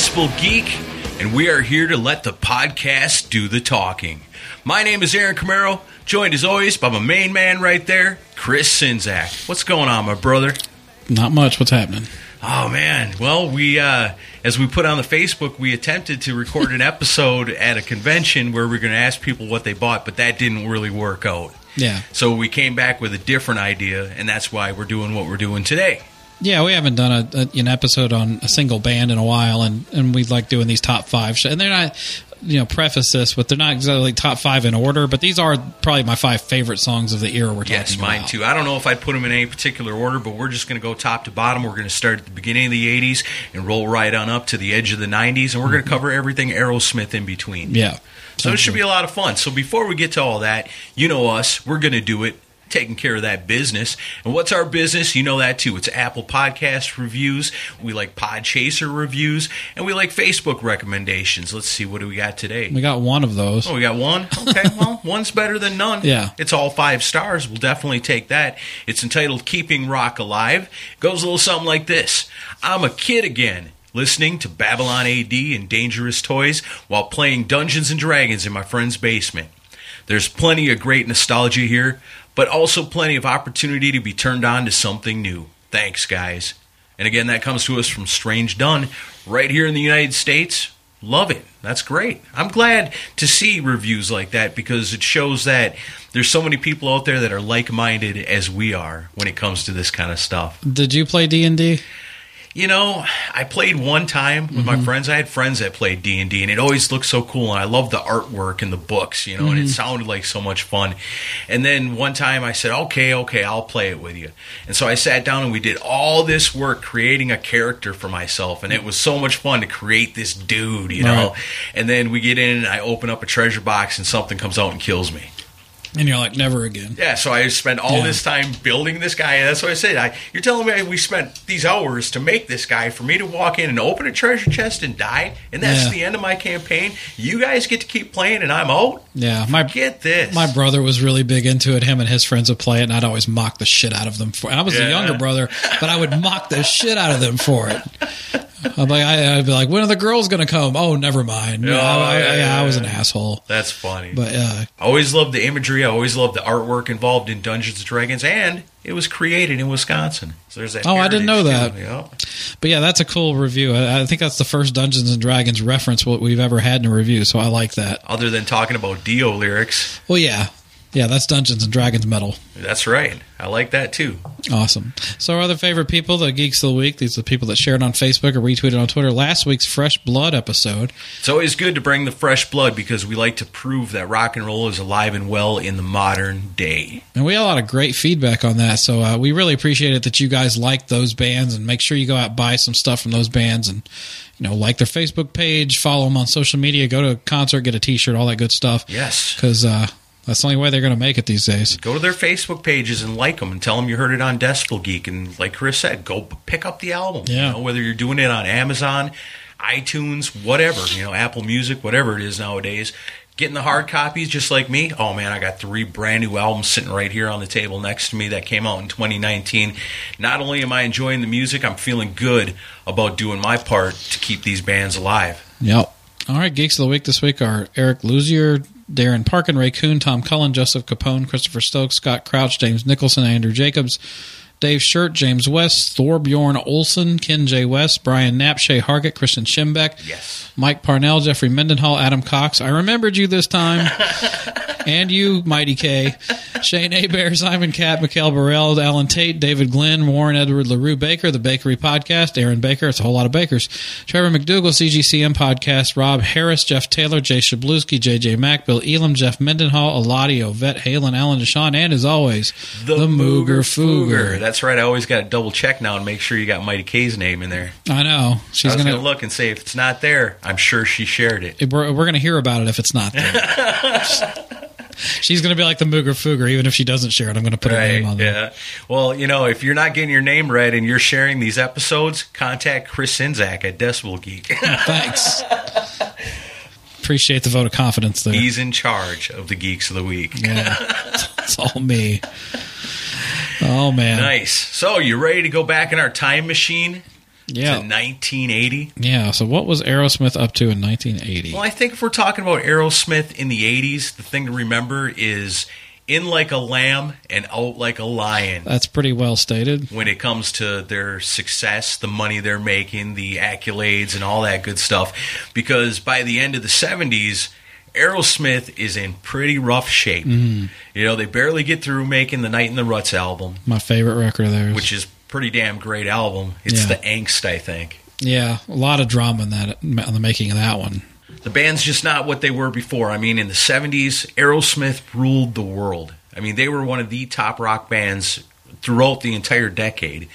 Geek, and we are here to let the podcast do the talking. My name is Aaron Camaro, joined as always by my main man right there, Chris Czynszak. What's going on, my brother? Not much. What's happening? Oh man, well we uh, as we put on the Facebook, we attempted to record an episode at a convention where we are going to ask people what they bought, but that didn't really work out. Yeah. So we came back with a different idea, and that's why we're doing what we're doing today. Yeah, we haven't done a, a, an episode on a single band in a while, and, and we like doing these top five. Sh- and they're not, you know, preface this with they're not exactly top five in order, but these are probably my five favorite songs of the era we're talking about. Yes, mine too. I don't know if I'd put them in any particular order, but we're just going to go top to bottom. We're going to start at the beginning of the 80s and roll right on up to the edge of the 90s, and we're going to cover everything Aerosmith in between. Mm-hmm. Yeah. So it should be a lot of fun. So before we get to all that, you know us, we're going to do it taking care of that business. And what's our business? You know that too. It's Apple Podcast reviews. We like Podchaser reviews, and we like Facebook recommendations. Let's see what do we got today. We got one of those. Oh, we got one? Okay, well, one's better than none. Yeah. It's all five stars. We'll definitely take that. It's entitled Keeping Rock Alive. It Goes a little something like this I'm a kid again, listening to Babylon AD and Dangerous Toys while playing Dungeons and Dragons in my friend's basement. There's plenty of great nostalgia here, but also plenty of opportunity to be turned on to something new. Thanks, guys. And again, that comes to us from Strange Done right here in the United States. Love it. That's great. I'm glad to see reviews like that because it shows that there's so many people out there that are like-minded as we are when it comes to this kind of stuff. Did you play D and D? You know, I played one time with my mm-hmm. friends. I had friends that played D and D, and it always looked so cool. And I loved the artwork and the books, you know, and it mm-hmm. sounded like so much fun. And then one time I said, "Okay, okay, I'll play it with you." And so I sat down and we did all this work creating a character for myself, and it was so much fun to create this dude, you know. Right. And then we get in, and I open up a treasure box, and something comes out and kills me. And you're like, never again. Yeah, so I spent all Yeah. this time building this guy. And that's what I said. I, you're telling me we spent these hours to make this guy for me to walk in and open a treasure chest and die, and that's Yeah. the end of my campaign. You guys get to keep playing, and I'm out. Yeah, my Get this. my brother was really big into it. Him and his friends would play it, and I'd always mock the shit out of them for. I was Yeah. the younger brother, but I would mock the shit out of them for it. I'm like, I, I'd be like, when are the girls going to come? Oh, never mind. Oh, I, I, yeah, yeah, I was an asshole. that's funny. But uh, I always loved the imagery. I always loved the artwork involved in Dungeons and Dragons, and it was created in Wisconsin. So there's that. Oh, I didn't know that. Yeah. but yeah, that's a cool review. I, I think that's the first Dungeons and Dragons reference what we've ever had in a review. So I like that. Other than talking about Dio lyrics, Well, yeah, yeah, that's Dungeons and Dragons metal. that's right. I like that too. Awesome. So, our other favorite people, the Geeks of the Week, these are the people that shared on Facebook or retweeted on Twitter last week's Fresh Blood episode. It's always good to bring the fresh blood because we like to prove that rock and roll is alive and well in the modern day. And we had a lot of great feedback on that. So, uh, we really appreciate it that you guys like those bands and make sure you go out and buy some stuff from those bands and, you know, like their Facebook page, follow them on social media, go to a concert, get a t shirt, all that good stuff. Yes. Because uh, that's the only way they're going to make it these days. Go to their Facebook pages and like them and tell them you heard it on Decibel Geek. And like Chris said, go pick up the album. Yeah. You know, whether you're doing it on Amazon, iTunes, whatever, you know, Apple Music, whatever it is nowadays. Getting the hard copies just like me. Oh man, I got three brand new albums sitting right here on the table next to me that came out in 2019. Not only am I enjoying the music, I'm feeling good about doing my part to keep these bands alive. Yep. All right, Geeks of the Week this week are Eric Luzier, Darren Parkin, Ray Kuhn, Tom Cullen, Joseph Capone, Christopher Stokes, Scott Crouch, James Nicholson, Andrew Jacobs, Dave Shirt, James West, Thorbjorn Olson, Ken J. West, Brian Knapp, Shay Hargett, Christian Schimbeck, Yes. Mike Parnell, Jeffrey Mendenhall, Adam Cox. I remembered you this time. and you, Mighty K. Shane Abear, Simon Cat, Mikhail Burrell, Alan Tate, David Glenn, Warren Edward LaRue Baker, The Bakery Podcast, Aaron Baker, it's a whole lot of bakers, Trevor McDougall, CGCM Podcast, Rob Harris, Jeff Taylor, Jay Shabluski, JJ Mack, Bill Elam, Jeff Mendenhall, Eladio, Vet Halen, Alan Deshawn, and as always, the, Mooger Fooger. That's right. I always got to double check now and make sure you got Mighty K's name in there. I know. She's I was going going to to. look and say if it's not there, I'm sure she shared it. We're, we're going to hear about it if it's not there. She's going to be like the Mooger Fooger. Even if she doesn't share it, I'm going to put her name on there. Yeah. Well, you know, if you're not getting your name read and you're sharing these episodes, contact Chris Czynszak at Decibel Geek. Thanks. Appreciate the vote of confidence there. He's in charge of the Geeks of the Week. Yeah. it's all me. Oh man. Nice. So, you ready to go back in our time machine to Yeah. 1980? Yeah. So what was Aerosmith up to in 1980? Well, I think if we're talking about Aerosmith in the 80s, the thing to remember is in like a lamb and out like a lion. That's pretty well stated. when it comes to their success, the money they're making, the accolades, and all that good stuff. Because by the end of the 70s, Aerosmith is in pretty rough shape. Mm-hmm. You know, they barely get through making the Night in the Ruts album, My favorite record of theirs. which is pretty damn great album. It's Yeah. the angst, I think. yeah, a lot of drama in that on the making of that one. The band's just not what they were before. I mean, in the 70s, Aerosmith ruled the world. I mean, they were one of the top rock bands throughout the entire decade.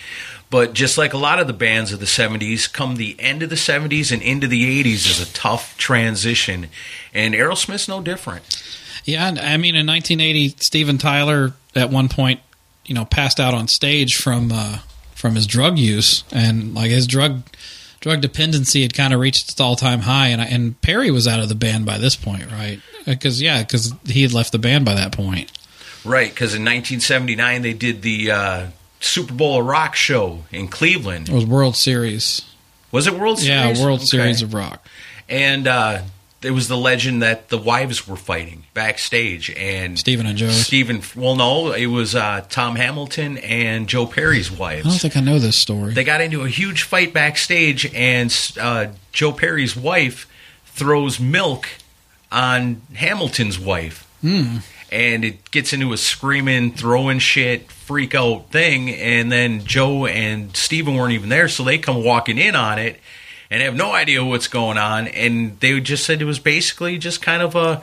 But just like a lot of the bands of the 70s, come the end of the 70s and into the 80s is a tough transition. And Aerosmith's no different. Yeah, I mean in 1980, Steven Tyler at one point, you know, passed out on stage from uh, from his drug use, and like his drug drug dependency had kind of reached its all time high, and I, and Perry was out of the band by this point, right? Because yeah, because he had left the band by that point. Right, because in 1979 they did the uh, Super Bowl of Rock show in Cleveland. It was World Series, Was it World Series? yeah, World Okay. Series of Rock. And uh, there was the legend that the wives were fighting backstage, and Steven and Joe's. Steven. Well, no, it was uh, Tom Hamilton and Joe Perry's wives. I don't think I know this story. They got into a huge fight backstage, and uh, Joe Perry's wife throws milk on Hamilton's wife. Hmm. And it gets into a screaming, throwing shit, freak out thing. And then Joe and Steven weren't even there, so they come walking in on it and have no idea what's going on. And they just said it was basically just kind of a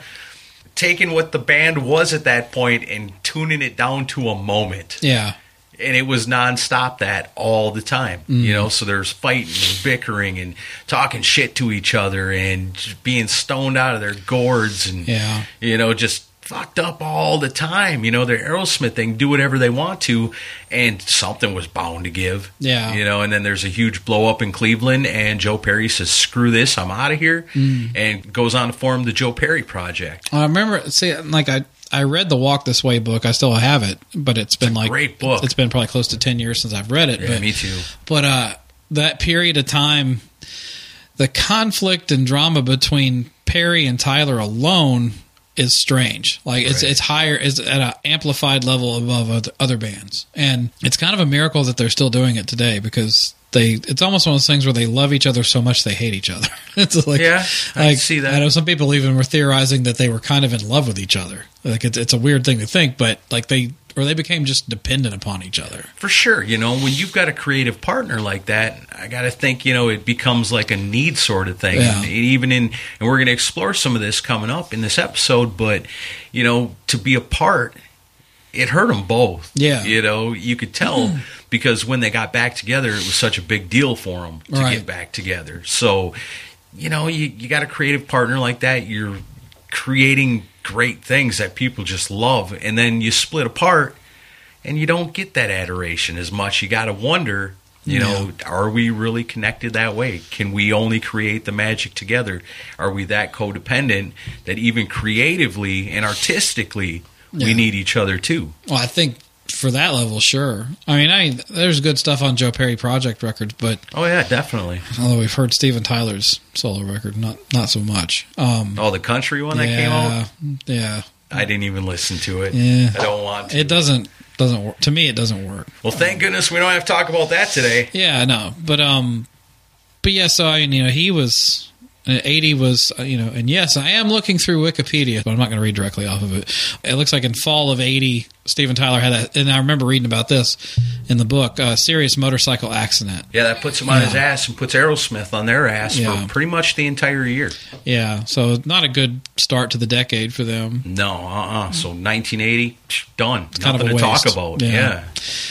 taking what the band was at that point and tuning it down to a moment yeah, and it was nonstop that all the time. You mm. know, so there's fighting and bickering and talking shit to each other and being stoned out of their gourds and yeah, you know just fucked up all the time. You know, their Aerosmith thing, do whatever they want to, and something was bound to give. Yeah. you know, and then there's a huge blow up in Cleveland, and Joe Perry says, "Screw this, I'm out of here," and goes on to form the Joe Perry Project. I remember. See, like I. I read the Walk This Way book. I still have it, but it's been like great book. It's been probably close to ten years since I've read it. Yeah, but me too. But uh, that period of time, the conflict and drama between Perry and Tyler alone is strange. Like it's Right. it's higher, is at an amplified level above other, other bands, and it's kind of a miracle that they're still doing it today because they. It's almost one of those things where they love each other so much they hate each other. it's like Yeah, I like, see that. I know some people even were theorizing that they were kind of in love with each other. Like it's it's a weird thing to think, but like they or they became just dependent upon each other. For sure, you know, when you've got a creative partner like that, I got to think, you know, it becomes like a need sort of thing. Yeah. Even in, and we're going to explore some of this coming up in this episode, but, you know, to be apart, it hurt them both. Yeah. You know, you could tell hmm. because when they got back together, it was such a big deal for them to Right. get back together. So, you know, you, you got a creative partner like that, you're creating great things that people just love, and then you split apart and you don't get that adoration as much. You got to wonder, you know, are we really connected that way? Can we only create the magic together? Are we that codependent that even creatively and artistically we need each other too? Well, I think for that level, sure. I mean, I there's good stuff on Joe Perry Project records, but Oh yeah, definitely. although we've heard Steven Tyler's solo record, not not so much. Um, Oh, the country one that came out. yeah, yeah, I didn't even listen to it. Yeah. I don't want to. it doesn't doesn't work to me. It doesn't work. well, thank goodness we don't have to talk about that today. Yeah, I know, but um, but yeah. So I mean, you know, he was. Uh, 80 was, uh, you know, and yes, I am looking through Wikipedia, but I'm not going to read directly off of it. It looks like in fall of 80, Steven Tyler had that, and I remember reading about this in the book, a serious motorcycle accident. Yeah, that puts him on Yeah. his ass and puts Aerosmith on their ass Yeah. for pretty much the entire year. Yeah, so not a good start to the decade for them. No, uh, uh So 1980, psh, done. kind of Nothing a to talk about. Yeah.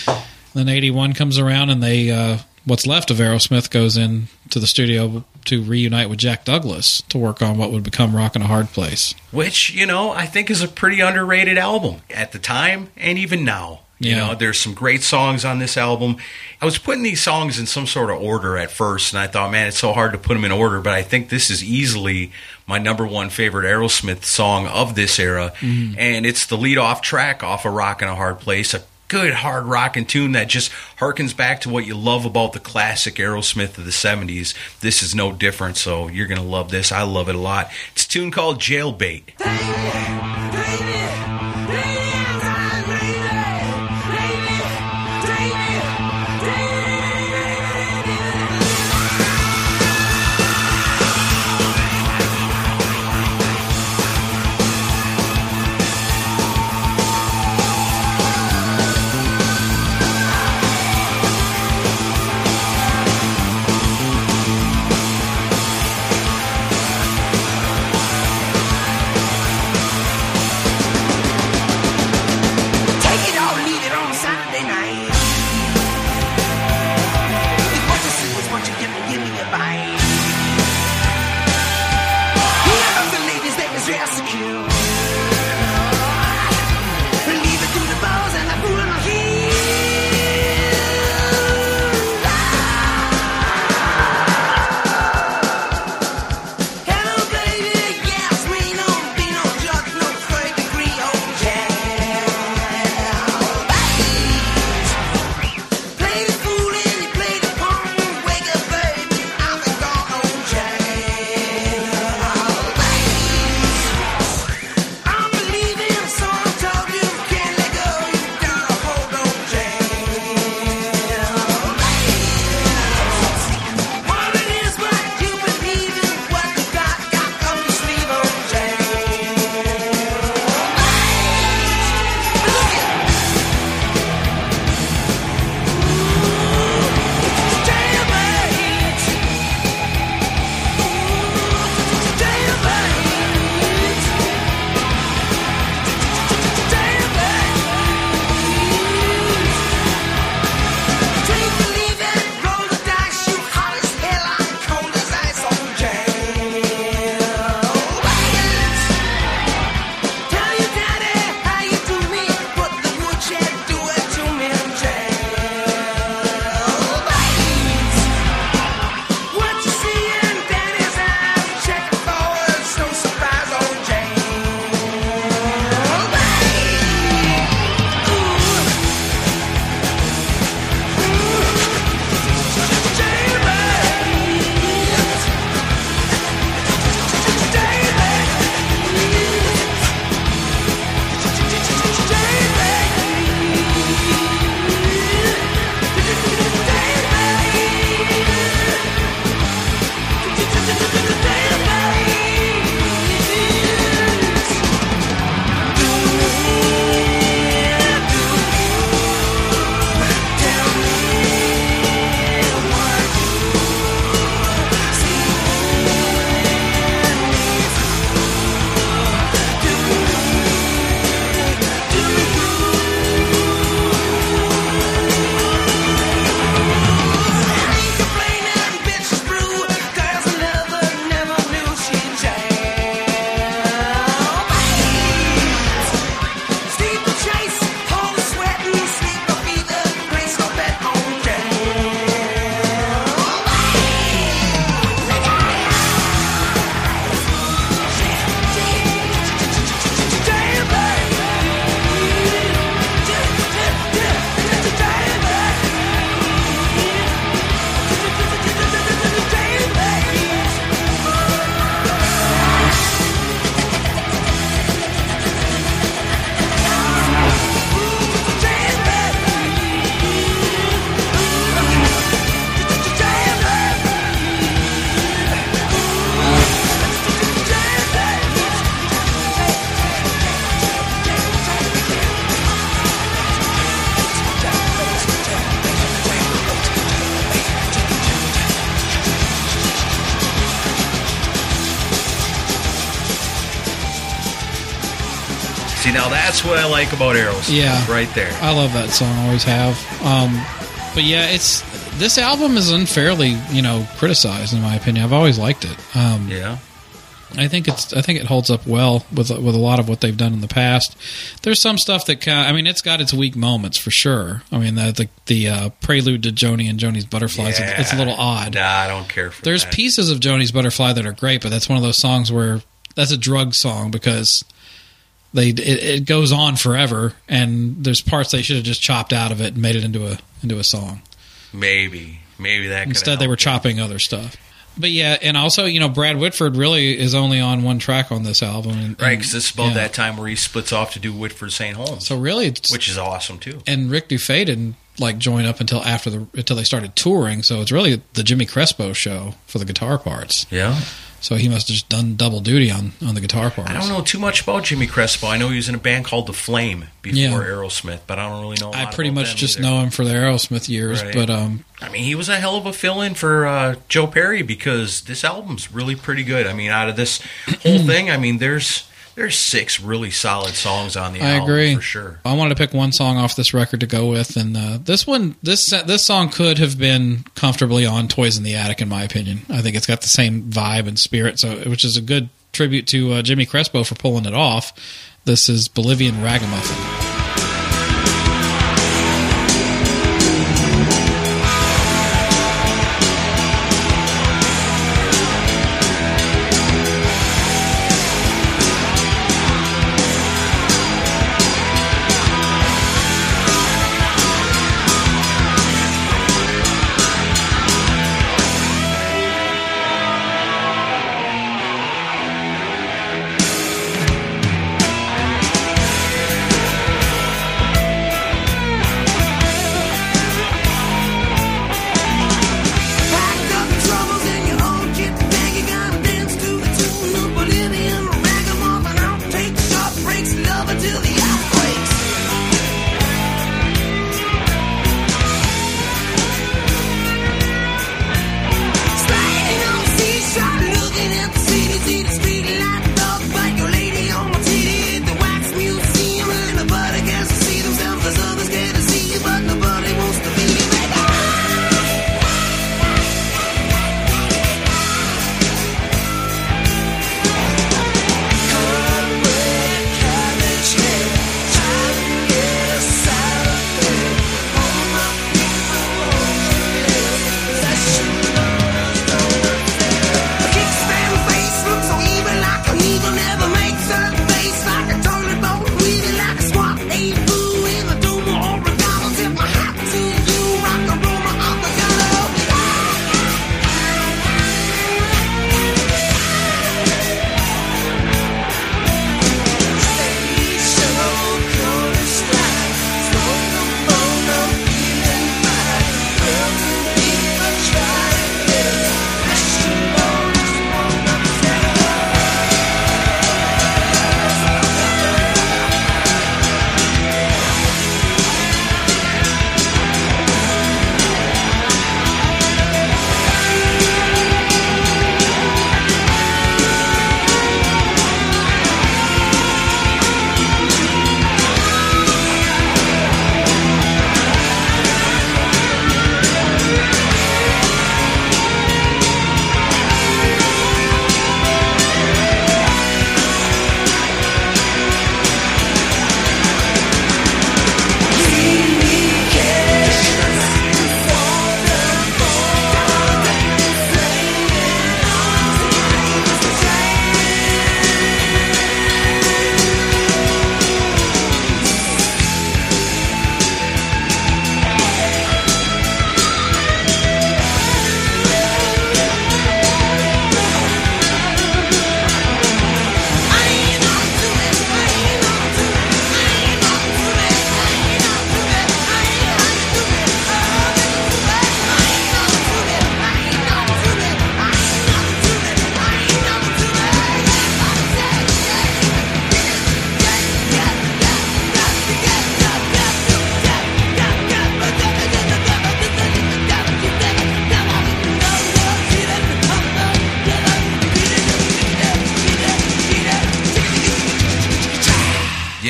Yeah. Then 81 comes around and they uh, what's left of Aerosmith goes in to the studio to reunite with Jack Douglas to work on what would become Rock in a Hard Place. which you know I think is a pretty underrated album at the time and even now. You Yeah. know, there's some great songs on this album. I was putting these songs in some sort of order at first, and I thought, man, it's so hard to put them in order. But I think this is easily my number one favorite Aerosmith song of this era, mm-hmm. and it's the lead off track off of "Rock in a Hard Place." A good hard rockin' tune that just harkens back to what you love about the classic Aerosmith of the 70s. This is no different, so you're going to love this. I love it a lot. It's a tune called Jailbait. Take like about Arrows. Yeah. Right there. I love that song. Always have. Um, but yeah, it's this album is unfairly, you know, criticized in my opinion. I've always liked it. Um, Yeah. I think it's I think it holds up well with with a lot of what they've done in the past. There's some stuff that kind I mean it's got its weak moments for sure. I mean the the, the uh, prelude to Joanie and Joanie's Butterflies it's, it's a little odd. Nah, I don't care for There's that. pieces of Joanie's Butterfly that are great, but that's one of those songs where that's a drug song because they it, it goes on forever, and there's parts they should have just chopped out of it and made it into a into a song. Maybe. Maybe that Instead, they were chopping other stuff. But yeah, and also you know Brad Whitford really is only on one track on this album, and, Right, because this is about yeah. that time where he splits off to do Whitford St. Holmes, So really, it's, which is awesome too. and Rick Dufay didn't like join up until after the until they started touring. So it's really the Jimmy Crespo show for the guitar parts. Yeah. So he must have just done double duty on on the guitar part. I don't know too much about Jimmy Crespo. I know he was in a band called The Flame before Yeah. Aerosmith, but I don't really know. I I pretty much just know him for the Aerosmith years, Right. but um, I mean, he was a hell of a fill-in for uh, Joe Perry because this album's really pretty good. I mean, out of this whole thing, I mean, there's there's six really solid songs on the I album agree for sure. I wanted to pick one song off this record to go with, and uh, this one, this this song could have been comfortably on "Toys in the Attic," in my opinion. I think it's got the same vibe and spirit, so which is a good tribute to uh, Jimmy Crespo for pulling it off. This is Bolivian Ragamuffin.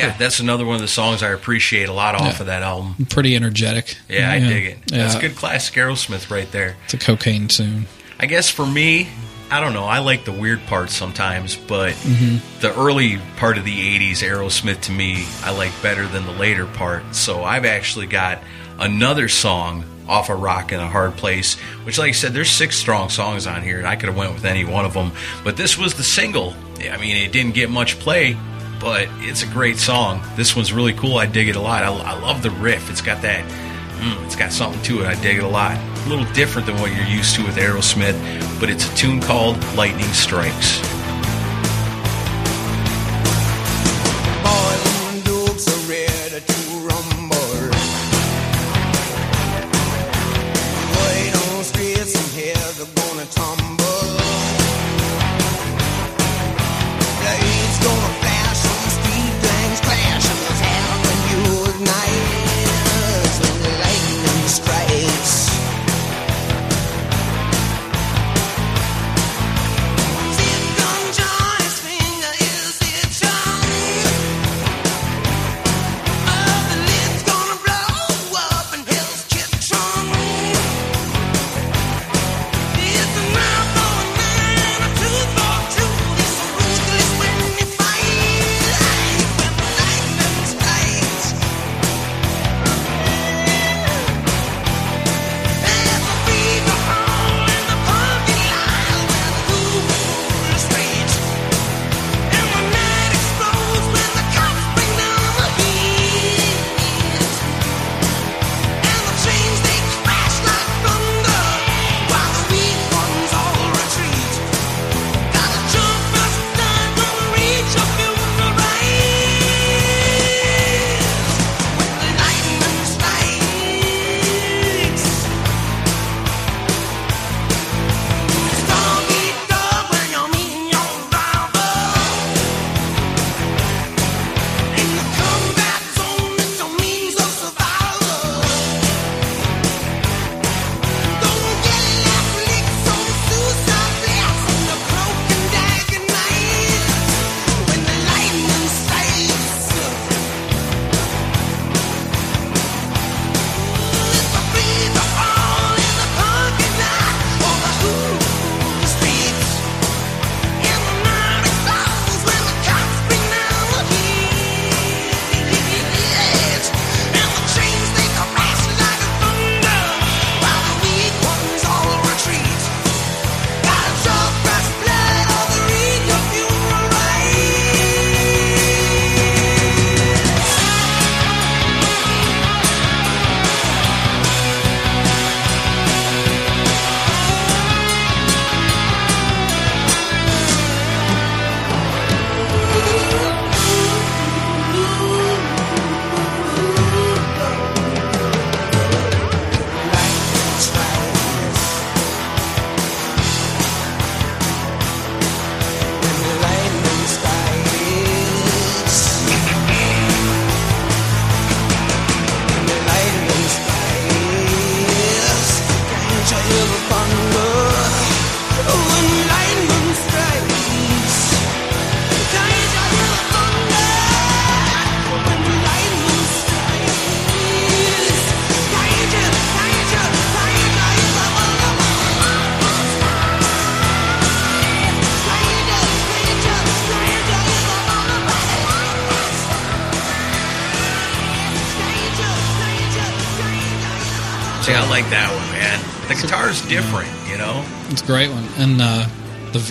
Yeah, that's another one of the songs I appreciate a lot off Yeah. of that album. pretty energetic. Yeah, I dig it. That's good classic Aerosmith right there. It's a cocaine tune. I guess for me, I don't know. I like the weird parts sometimes, but Mm-hmm. the early part of the 80s Aerosmith to me, I like better than the later part. So I've actually got another song off of Rock in a Hard Place, which like I said, there's six strong songs on here, and I could have went with any one of them. But this was the single. I mean, it didn't get much play, but it's a great song. This one's really cool. I dig it a lot. I, I love the riff. It's got that Mm, it's got something to it. I dig it a lot. A little different than what you're used to with Aerosmith, but it's a tune called Lightning Strikes.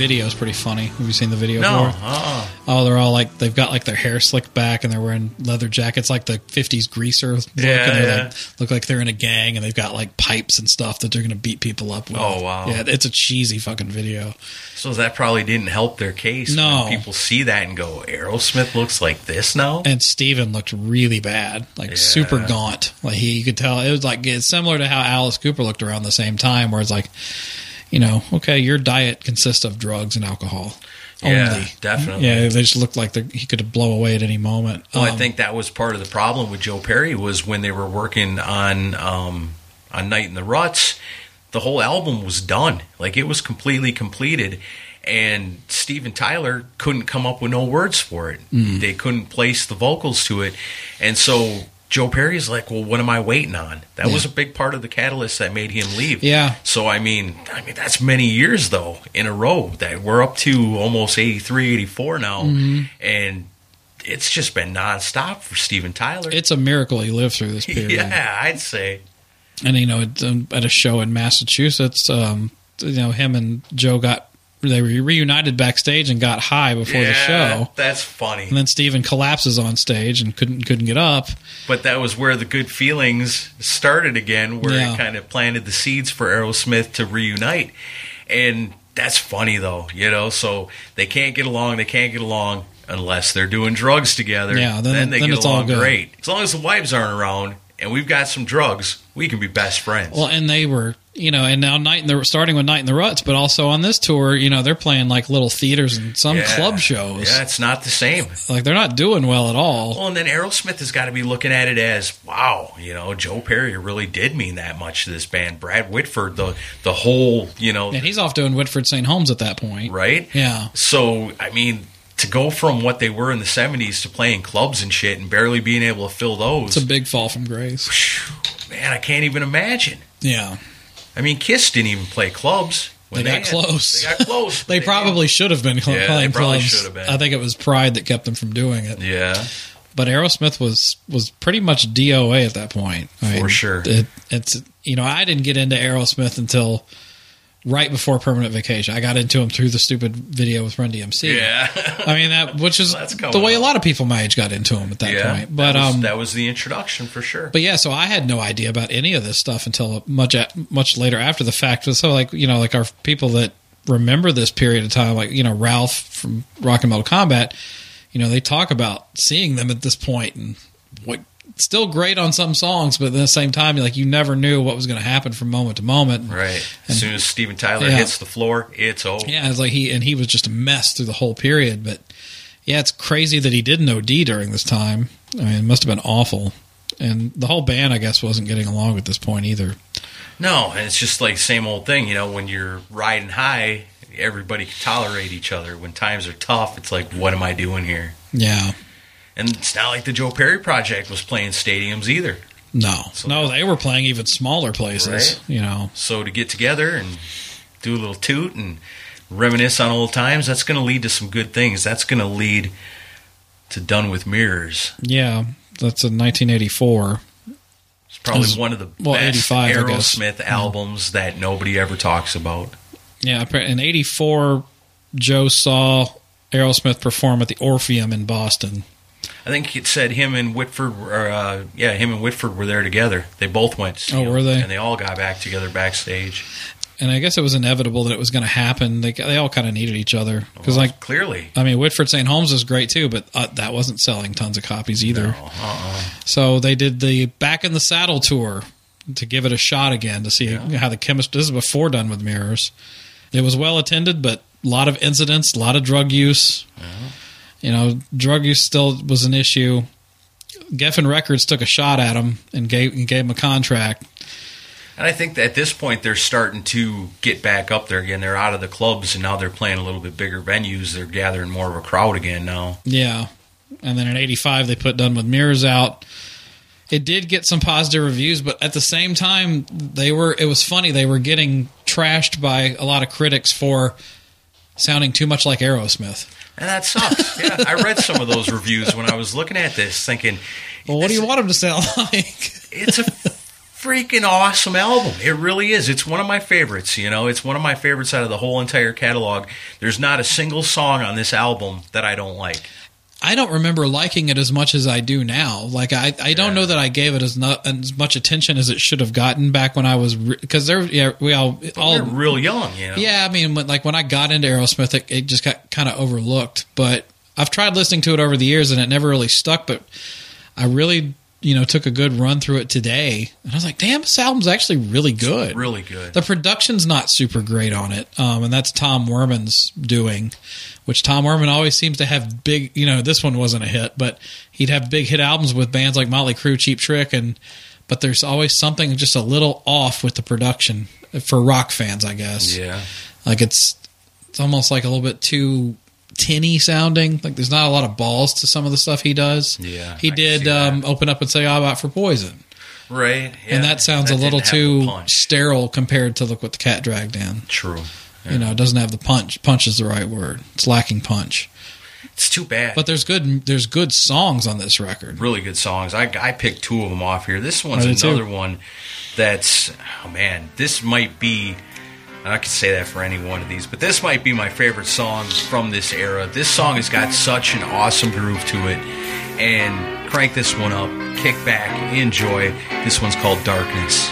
Video is pretty funny. Have you seen the video? No. For it? Uh-uh. Oh, they're all like they've got like their hair slicked back, and they're wearing leather jackets, like the '50s greaser look, Yeah, and yeah. like look like they're in a gang, and they've got like pipes and stuff that they're going to beat people up with. Oh, wow. Yeah, it's a cheesy fucking video. So that probably didn't help their case. No. When people see that and go, Aerosmith looks like this now? And Steven looked really bad, like Yeah. super gaunt. Like he, you could tell it was like it's similar to how Alice Cooper looked around the same time, where it's like, you know, okay, your diet consists of drugs and alcohol. Yeah, only. definitely. Yeah, they just looked like they're- he could blow away at any moment. Well, I Um, think that was part of the problem with Joe Perry was when they were working on um, on Night in the Ruts, the whole album was done, like it was completely completed, and Steven Tyler couldn't come up with no words for it. Mm. They couldn't place the vocals to it, and so Joe Perry's like, "Well, what am I waiting on?" That was a big part of the catalyst that made him leave. Yeah. So I mean, I mean that's many years though in a row that we're up to almost 83, 84 now, Mm-hmm. and it's just been nonstop for Steven Tyler. It's a miracle he lived through this period. yeah, I'd say. And you know, at, um, at a show in Massachusetts, um, you know, him and Joe got they were reunited backstage and got high before the Yeah, show. That's funny. And then Steven collapses on stage and couldn't couldn't get up. But that was where the good feelings started again, where Yeah. it kind of planted the seeds for Aerosmith to reunite. And that's funny though, you know. So they can't get along. They can't get along unless they're doing drugs together. Yeah, then- they then get it's along great. As long as the wives aren't around and we've got some drugs, we can be best friends. Well, and they were, you know, and now night in the starting with Night in the Ruts, but also on this tour, you know, they're playing like little theaters and some Yeah. club shows. Yeah, it's not the same. Like they're not doing well at all. Well, and then Aerosmith has got to be looking at it as, wow, you know, Joe Perry really did mean that much to this band. Brad Whitford, the the whole, you know, And he's off doing Whitford St. Holmes at that point. right? Yeah. So, I mean, to go from what they were in the 70s to playing clubs and shit and barely being able to fill those, It's a big fall from grace. man, I can't even imagine. Yeah. I mean, Kiss didn't even play clubs. They got had- close. They got close. They probably should have been Yeah, they playing probably clubs. should have been. I think it was pride that kept them from doing it. Yeah. But Aerosmith was was pretty much DOA at that point. I For sure. It, it's you know I didn't get into Aerosmith until right before Permanent Vacation. I got into him through the stupid video with Run DMC. Yeah. I mean that, which is the way a lot of people my age got into him at that yeah. point. But that was, um, that was the introduction for sure. but yeah, so I had no idea about any of this stuff until much much later after the fact. So like you know, like our people that remember this period of time, like you know Ralph from Rock and Metal Combat, you know they talk about seeing them at this point and what still great on some songs, but at the same time, like you never knew what was going to happen from moment to moment. right. As soon as Steven Tyler Yeah. hits the floor, it's over. Yeah, it's like he and he was just a mess through the whole period. But yeah, it's crazy that he didn't OD during this time. I mean, it must have been awful. And the whole band, I guess, wasn't getting along at this point either. No, and it's just like same old thing, you know, when you're riding high, everybody can tolerate each other. When times are tough, it's like, what am I doing here? Yeah. And it's not like the Joe Perry project was playing stadiums either. No, So- no, they were playing even smaller places. Right. You know, So to get together and do a little toot and reminisce on old times, that's going to lead to some good things. That's going to lead to Done with Mirrors. yeah, that's in 1984. It's probably As- one of the well, best 85, Aerosmith albums that nobody ever talks about. Yeah, in '84, Joe saw Aerosmith perform at the Orpheum in Boston. I think it said him and Whitford, were, uh, yeah, him and Whitford were there together. They both went. Oh, were they? And they all got back together backstage. And I guess it was inevitable that it was going to happen. They they all kind of needed each other because, Well, like, clearly, I mean, Whitford St. Holmes is great too, but uh, that wasn't selling tons of copies either. uh-uh. So they did the Back in the Saddle tour to give it a shot again to see Yeah. how the chemistry. This is before Done with Mirrors. It was well attended, but a lot of incidents, a lot of drug use. You know, drug use still was an issue. Geffen Records took a shot at him and gave and gave him a contract. And I think that at this point they're starting to get back up there again. They're out of the clubs and now they're playing a little bit bigger venues. They're gathering more of a crowd again now. Yeah. And then in 85, they put Done with Mirrors out. It did get some positive reviews, but at the same time, they were, it was funny. They were getting trashed by a lot of critics for sounding too much like Aerosmith. And that sucks. yeah, I read some of those reviews when I was looking at this, thinking, Well, what do you want them to sound like? it's a freaking awesome album. It really is. It's one of my favorites. You know, it's one of my favorites out of the whole entire catalog. There's not a single song on this album that I don't like. I don't remember liking it as much as I do now. Like I, I don't Yeah. know that I gave it as not as much attention as it should have gotten back when I was because there. Yeah, we all all They're real young, you know. Yeah, I mean, when, like when I got into Aerosmith, it, it just got kind of overlooked. But I've tried listening to it over the years, and it never really stuck. But I really, you know, took a good run through it today, and I was like, "Damn, this album's actually really good." really good. The production's not super great on it, um, and that's Tom Werman's doing. Which Tom Werman always seems to have big. You know, this one wasn't a hit, but he'd have big hit albums with bands like Motley Crue, Cheap Trick, and but there's always something just a little off with the production for rock fans, I guess. yeah. Like it's it's almost like a little bit too tinny sounding. Like there's not a lot of balls to some of the stuff he does. Yeah, he I did um, open up and say "How about for Poison," Right. yeah. and that sounds a little too sterile compared to look what the cat dragged in. True. You know, it doesn't have the punch. Punch is the right word. It's lacking punch. It's too bad. But there's good there's good songs on this record. really good songs. I, I picked two of them off here. This one's did too. another one that's oh man, this might be. I could say that for any one of these, but this might be my favorite song from this era. This song has got such an awesome groove to it, and crank this one up, kick back, enjoy. This one's called. Darkness,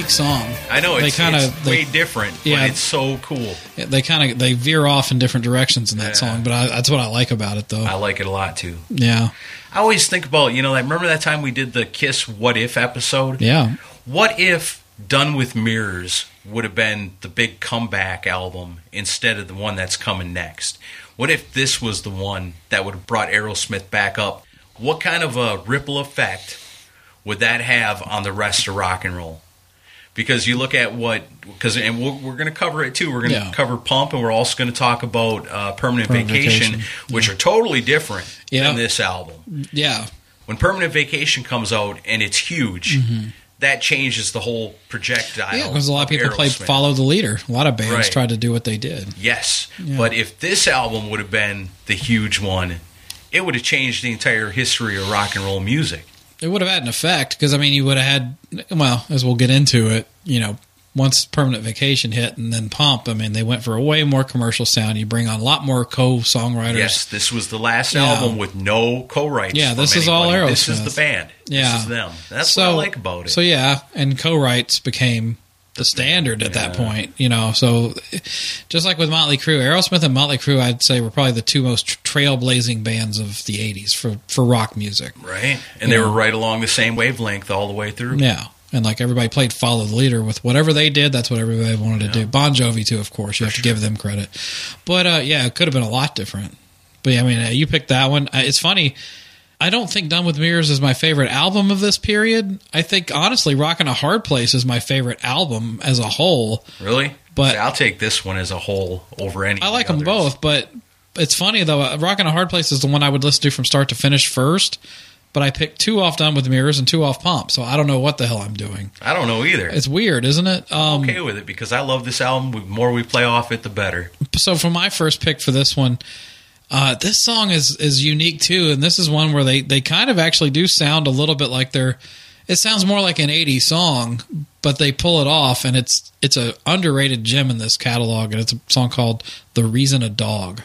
unique song. I know it's, they kind of way different, yeah. but it's so cool. they kind of they veer off in different directions in that Yeah. song, but I, that's what I like about it though. I like it a lot too. yeah, I always think about, you know, like remember that time we did the Kiss What If episode? yeah. What if Done with Mirrors would have been the big comeback album instead of the one that's coming next? What if this was the one that would have brought Aerosmith back up? What kind of a ripple effect would that have on the rest of rock and roll? Because you look at what, because and we're, we're going to cover it too. We're going to Yeah. cover Pump, and we're also going to talk about uh, Permanent, Permanent Vacation, Vacation, which are totally different Yeah. than this album Yeah, when Permanent Vacation comes out and it's huge, that changes the whole projectile. Mm-hmm. yeah. Because a lot of people play follow the leader. A lot of bands Right. tried to do what they did. Yes, Yeah. but if this album would have been the huge one, it would have changed the entire history of rock and roll music. It would have had an effect because I mean, you would have had well, as we'll get into it. You know, once Permanent Vacation hit and then Pump, I mean, they went for a way more commercial sound. You bring on a lot more co-songwriters. Yes, this was the last Yeah. album with no co-writes. Yeah, this is all anybody. This is the band. Yeah. This is them. That's so, what I like about it. So yeah, and co-writes became the standard at that point. You know, so just like with Motley Crue, Aerosmith and Motley Crue, I'd say were probably the two most trailblazing bands of the '80s for for rock music. right? And they Yeah. were right along the same wavelength all the way through. Yeah. And like everybody played follow the leader with whatever they did, that's what everybody wanted to do. Bon Jovi too, of course. You have to give them credit. But uh, yeah, it could have been a lot different. But yeah, I mean, uh, you picked that one. Uh, it's funny. I don't think Done with Mirrors is my favorite album of this period. I think honestly, Rock in a Hard Place is my favorite album as a whole. Really? But- See, I'll take this one as a whole over any. I like of them others. both, but it's funny though. uh, Rock in a Hard Place is the one I would listen to from start to finish first. But I picked two off Done with Mirrors and two off Pump, so I don't know what the hell I'm doing. I don't know either. It's weird, isn't it? Um, okay with it because I love this album. The more we play off it, the better. so for my first pick for this one, uh, this song is is unique too, and this is one where they they kind of actually do sound a little bit like they're. It sounds more like an '80s song, but they pull it off, and it's it's a underrated gem in this catalog, and it's a song called "The Reason a Dog."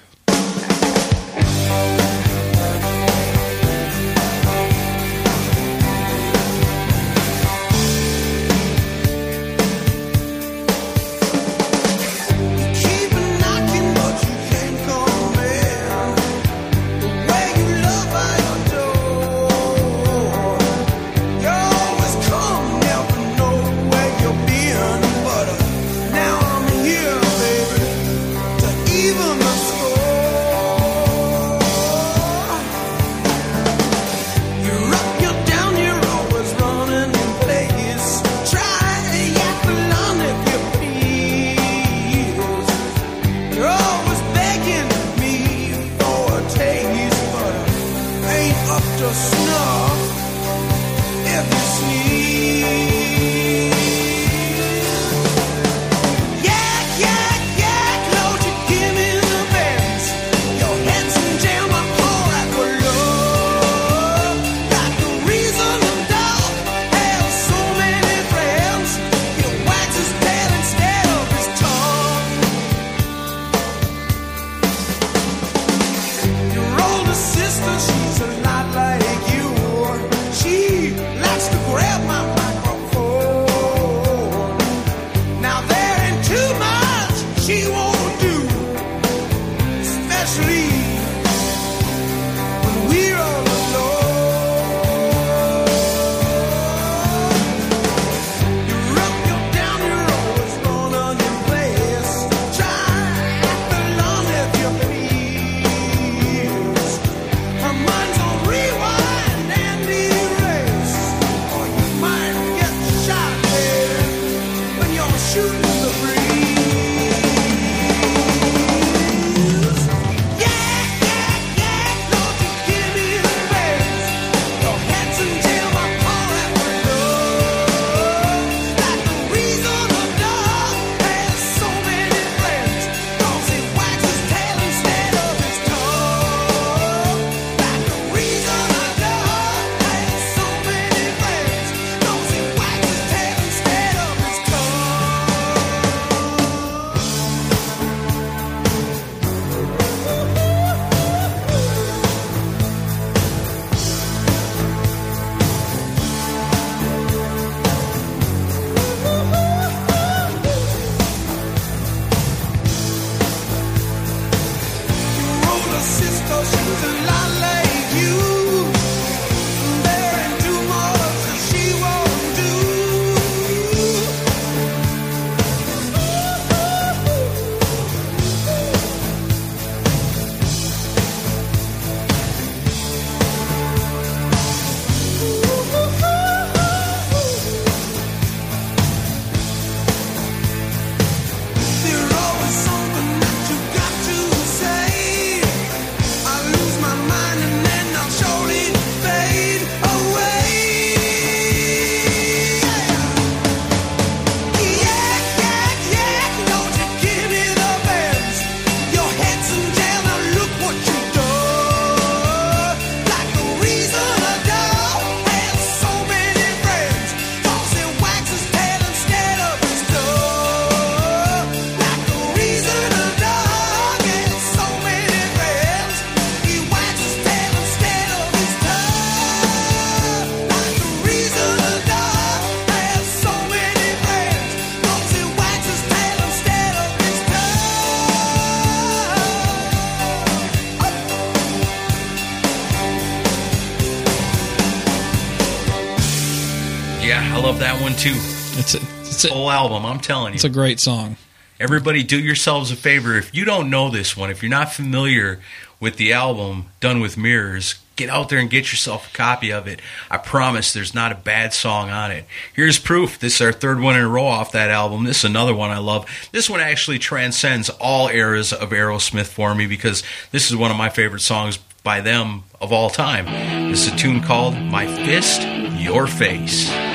one too. It's a, a whole album. I'm telling you, it's a great song. Everybody, do yourselves a favor. If you don't know this one, if you're not familiar with the album Done with Mirrors, get out there and get yourself a copy of it. I promise there's not a bad song on it. Here's proof. This is our third one in a row off that album. This is another one I love. This one actually transcends all eras of Aerosmith for me because this is one of my favorite songs by them of all time. It's a tune called My Fist, Your Face.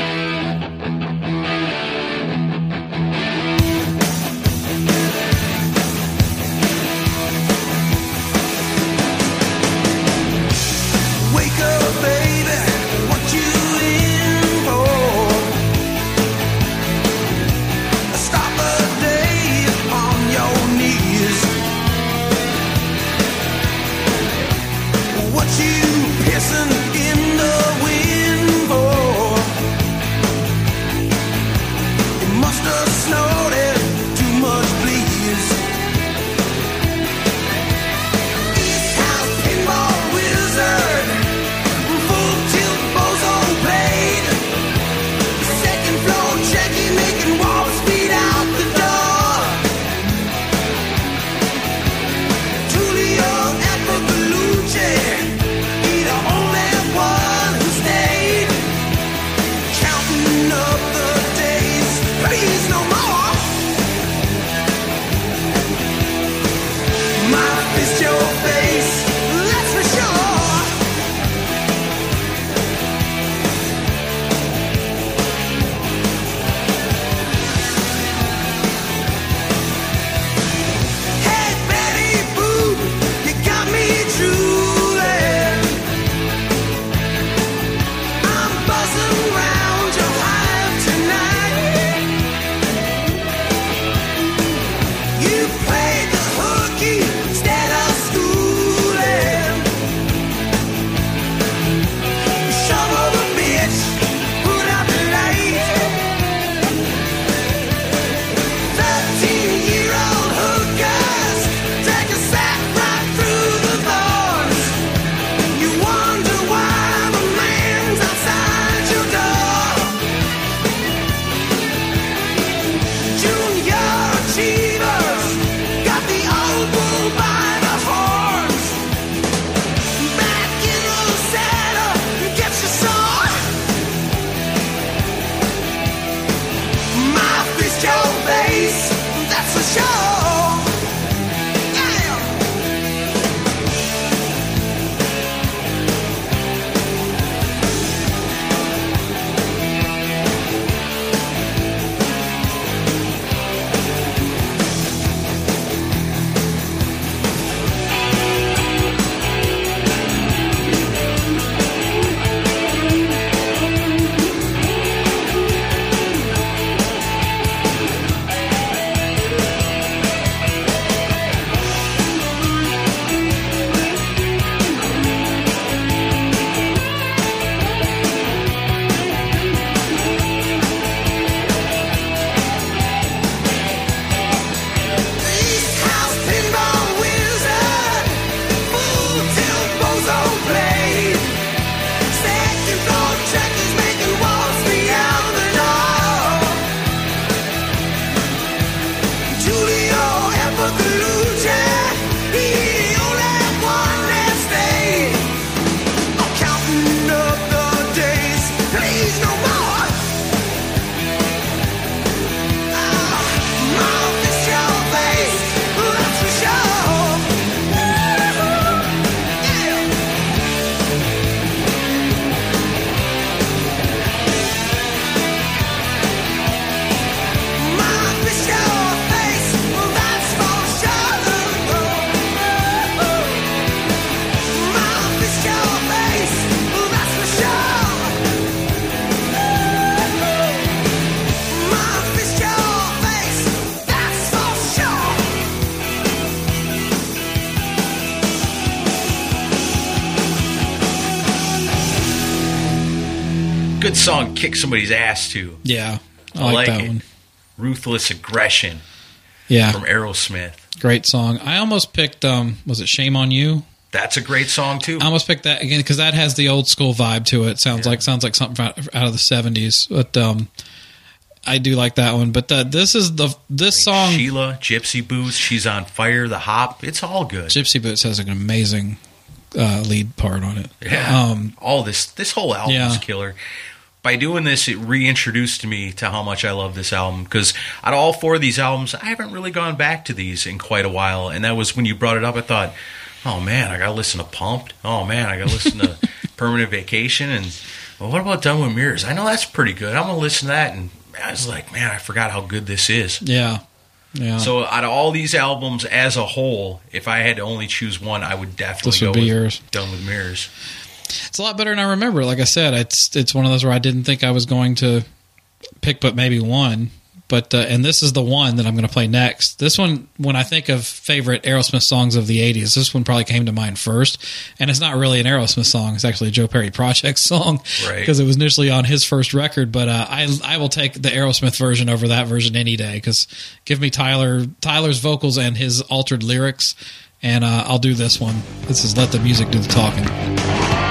kick somebody's ass to. Yeah, I, I like, like, that it. one. Ruthless aggression. Yeah, from Aerosmith. Great song. I almost picked. Um, was it Shame on You? That's a great song too. I almost picked that again because that has the old school vibe to it. Sounds yeah. like sounds like something out of the seventies. But um, I do like that one. But this is the this I mean, song Sheila Gypsy Boots. She's on fire. The hop. It's all good. Gypsy Boots has an amazing uh, lead part on it. Yeah. Um, all this this whole album is killer. By doing this, it reintroduced me to how much I love this album. Because out of all four of these albums, I haven't really gone back to these in quite a while. And that was when you brought it up. I thought, oh man, I got to listen to Pumped. Oh man, I got to listen to Permanent Vacation. And well, what about Done with Mirrors? I know that's pretty good. I'm gonna listen to that. And I was like, man, I forgot how good this is. yeah. Yeah. So out of all these albums as a whole, if I had to only choose one, I would definitely This would go be with yours. Done with Mirrors. It's a lot better than I remember. Like I said, it's it's one of those where I didn't think I was going to pick, but maybe one. But uh, and this is the one that I'm going to play next. This one, when I think of favorite Aerosmith songs of the '80s, this one probably came to mind first. And it's not really an Aerosmith song; it's actually a Joe Perry Project song, Right. Because it was initially on his first record. But uh, I I will take the Aerosmith version over that version any day. Because give me Tyler Tyler's vocals and his altered lyrics, and uh, I'll do this one. This is "Let the Music Do the Talking."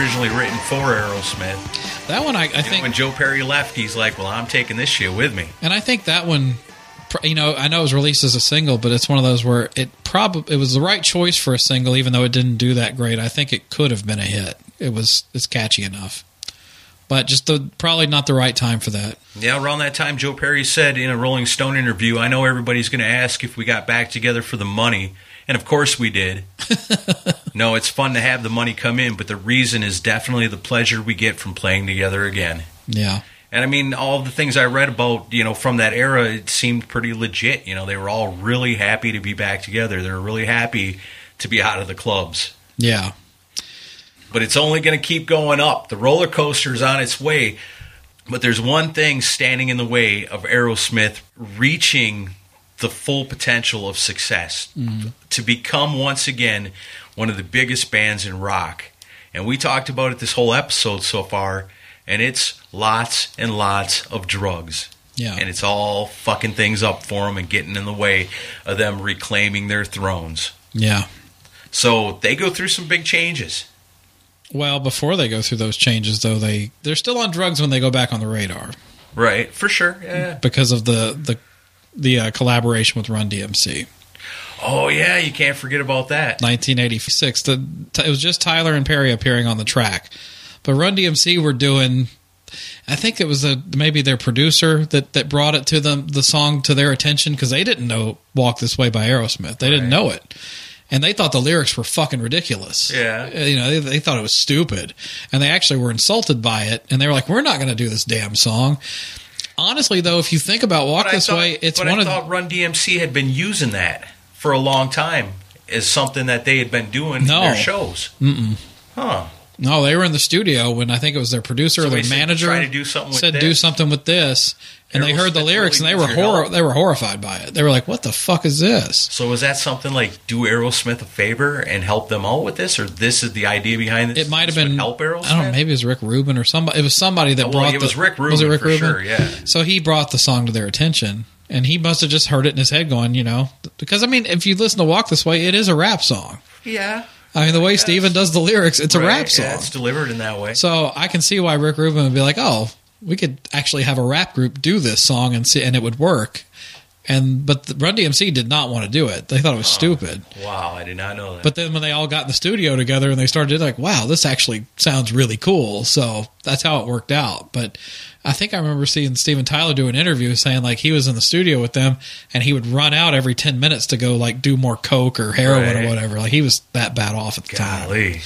Originally written for Aerosmith. that one I, I think, when Joe Perry left, he's like, "Well, I'm taking this shit with me." and I think that one, you know, I know it was released as a single, but it's one of those where it probably it was the right choice for a single, even though it didn't do that great. I think it could have been a hit. It was it's catchy enough. but just the probably not the right time for that. Yeah, around that time, Joe Perry said in a Rolling Stone interview, I know everybody's going to ask if we got back together for the money. And of course we did. no, it's fun to have the money come in, but the reason is definitely the pleasure we get from playing together again. Yeah, And I mean, all the things I read about, you know, from that era, it seemed pretty legit. You know, they were all really happy to be back together. They were really happy to be out of the clubs. yeah, But it's only going to keep going up. The roller coaster is on its way. But there's one thing standing in the way of Aerosmith reaching the full potential of success mm-hmm. to become once again one of the biggest bands in rock. And we talked about it this whole episode so far, and it's lots and lots of drugs. yeah. And it's all fucking things up for them and getting in the way of them reclaiming their thrones. yeah. So they go through some big changes. Well, before they go through those changes, though, they they're still on drugs when they go back on the radar Right, for sure. Yeah. because of the the the uh, collaboration with Run DMC. Oh yeah, you can't forget about that. 1986. The, it was just Tyler and Perry appearing on the track, but Run DMC were doing. I think it was a, maybe their producer that, that brought it to them the song to their attention because they didn't know "Walk This Way" by Aerosmith. They didn't know it, and they thought the lyrics were fucking ridiculous. Yeah. Uh, you know they, they thought it was stupid, and they actually were insulted by it. And they were like, "We're not going to do this damn song." Honestly, though, if you think about "Walk But This thought, Way," it's but one I of thought Run DMC had been using that for a long time as something that they had been doing No. in their shows. Mm-mm. Huh. No, they were in the studio when I think it was their producer So or their they said, manager to do something with said this." do something with this, and they heard the lyrics really and they were needs horror help. they were horrified by it. They were like, "What the fuck is this?" So was that something like do Aerosmith a favor and help them out with this, or this is the idea behind this? It might have been help Aerosmith. I don't know. Maybe it was Rick Rubin or somebody. It was somebody that Oh, well, brought. it was Rick Rubin Was it Rick for Rubin? sure, yeah. So he brought the song to their attention, and he must have just heard it in his head, going, you know, because I mean, if you listen to "Walk This Way," it is a rap song. Yeah, I mean, the way Steven does the lyrics, it's a Right, rap song. Yeah, it's delivered in that way. So I can see why Rick Rubin would be like, "Oh, we could actually have a rap group do this song and see, and it would work." And but the Run DMC did not want to do it. They thought it was oh, stupid. Wow, I did not know that. But then when they all got in the studio together and they started like, "Wow, this actually sounds really cool." So that's how it worked out. But I think I remember seeing Steven Tyler do an interview saying like he was in the studio with them and he would run out every ten minutes to go like do more coke or heroin Right. or whatever. Like he was that bad off at the time. Golly.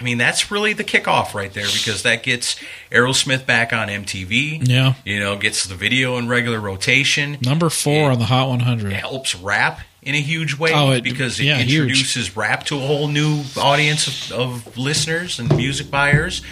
I mean, that's really the kickoff right there because that gets Aerosmith back on MTV. Yeah. You know, gets the video in regular rotation. Number four on the Hot 100. It helps rap in a huge way Oh, it- because it yeah, huge. introduces rap to a whole new audience of, of listeners and music buyers.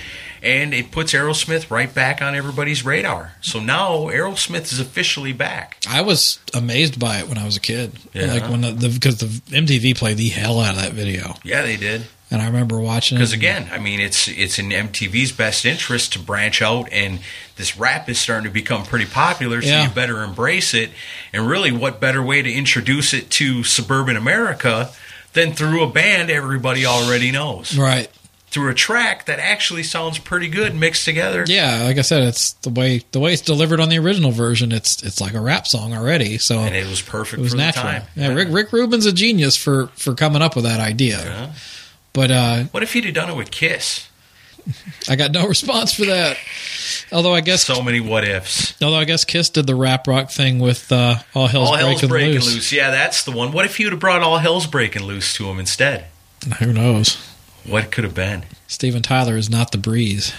And it puts Aerosmith right back on everybody's radar. So now Aerosmith is officially back. I was amazed by it when I was a kid. Yeah. Like when the, the because the MTV played the hell out of that video, Yeah, they did. and I remember watching it. Because again, I mean, it's it's in MTV's best interest to branch out, and this rap is starting to become pretty popular. So Yeah. you better embrace it. And really, what better way to introduce it to suburban America than through a band everybody already knows? right? Through a track that actually sounds pretty good mixed together. Yeah, like I said, it's the way the way it's delivered on the original version. It's it's like a rap song already. So And it was perfect it was for natural. the time. Yeah, Rick Rick Rubin's a genius for for coming up with that idea. Yeah. But uh, What if he'd have done it with Kiss? I got no response for that. Although I guess So many what ifs. although I guess Kiss did the rap rock thing with uh, All Hell's, All Hell's Breaking, Breaking Loose. loose. Yeah, that's the one. What if you'd have brought All Hell's Breaking Loose to him instead? Who knows? What could have been? Steven Tyler is not the breeze.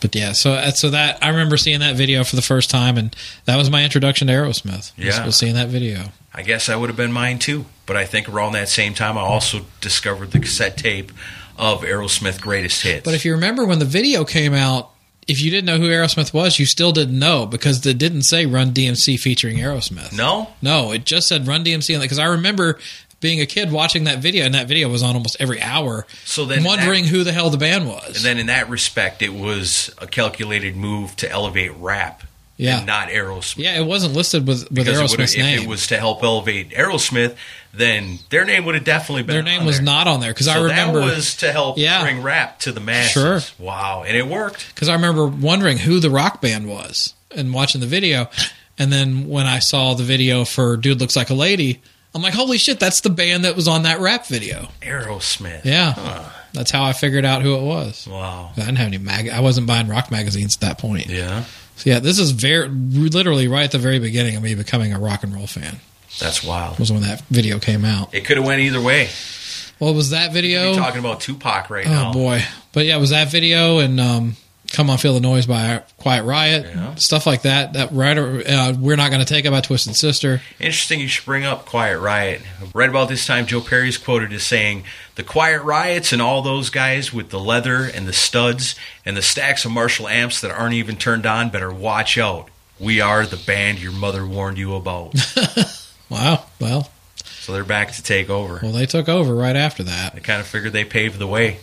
But yeah, so uh, so that I remember seeing that video for the first time, and that was my introduction to Aerosmith. Yeah. was seeing that video. I guess I would have been mine too. But I think around that same time, I also discovered the cassette tape of Aerosmith Greatest Hits. But if you remember when the video came out, if you didn't know who Aerosmith was, you still didn't know because it didn't say Run DMC featuring Aerosmith. no, no, it just said Run DMC. Because I remember being a kid watching that video, and that video was on almost every hour, so then wondering that, who the hell the band was. and then in that respect, it was a calculated move to elevate rap, yeah, and not Aerosmith. yeah, it wasn't listed with with Because it Aerosmith's name. if it was to help elevate Aerosmith, then their name would have definitely been. Their name was there. not on there because I remember that was to help Yeah. bring rap to the masses. Sure. Wow, and it worked. because I remember wondering who the rock band was and watching the video. And then when I saw the video for Dude Looks Like a Lady, I'm like, holy shit, that's the band that was on that rap video. Aerosmith. Yeah. Huh. That's how I figured out who it was. Wow. I didn't have any mag. I wasn't buying rock magazines at that point. Yeah. So yeah, this is very literally right at the very beginning of me becoming a rock and roll fan. That's wild. Was when that video came out. It could have went either way. What was that video? We're talking about Tupac right oh now. Oh boy! But yeah, it was that video and um, "Come On Feel the Noise" by Quiet Riot, Yeah. stuff like that. That right, uh, we're not going to take it by Twisted Sister. Interesting you should bring up Quiet Riot. Right about this time, Joe Perry's quoted as saying, The Quiet Riots and all those guys with the leather and the studs and the stacks of Marshall amps that aren't even turned on better watch out. We are the band your mother warned you about. Wow. Well, so they're back to take over. well, they took over right after that. I kind of figured they paved the way.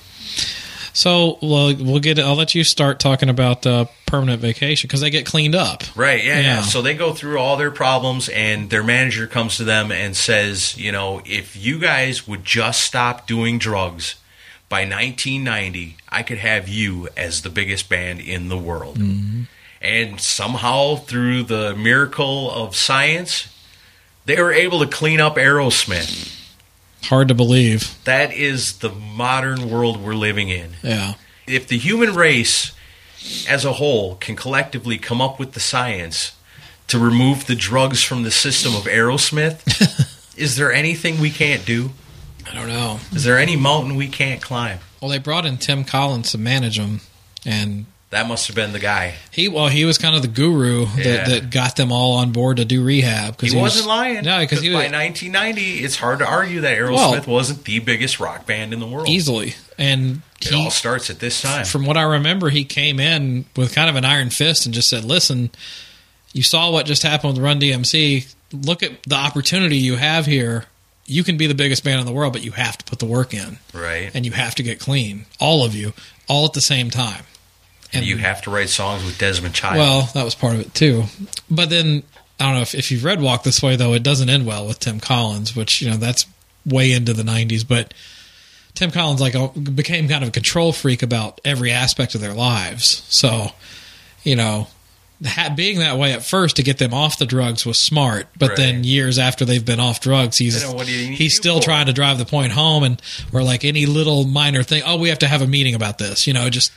So well, we'll get. I'll let you start talking about uh, permanent vacation because they get cleaned up. Right, yeah, yeah, Yeah. So they go through all their problems, and their manager comes to them and says, you know, if you guys would just stop doing drugs by 1990, I could have you as the biggest band in the world. And somehow, through the miracle of science, they were able to clean up Aerosmith. Hard to believe. That is the modern world we're living in. Yeah. If the human race as a whole can collectively come up with the science to remove the drugs from the system of Aerosmith, is there anything we can't do? I don't know. Is there any mountain we can't climb? Well, they brought in Tim Collins to manage them, and That must have been the guy. he well he was kind of the guru Yeah. that, that got them all on board to do rehab. because He, was- wasn't lying. No, because he by was 1990, it's hard to argue that Aerosmith wasn't the biggest rock band in the world. easily, and It he all starts at this time. from what I remember, he came in with kind of an iron fist and just said, "Listen, you saw what just happened with Run DMC. Look at the opportunity you have here. You can be the biggest band in the world, but you have to put the work in, right. and you have to get clean, all of you, all at the same time." And you have to write songs with Desmond Child. Well, that was part of it too. But then I don't know if, if you've read Walk This Way though, it doesn't end well with Tim Collins, which you know that's way into the '90s. But Tim Collins like became kind of a control freak about every aspect of their lives. So you know. Being that way at first to get them off the drugs was smart, but then years after they've been off drugs, he's Then what do you he's still for? trying to drive the point home, and or like any little minor thing. Oh, we have to have a meeting about this, you know. Just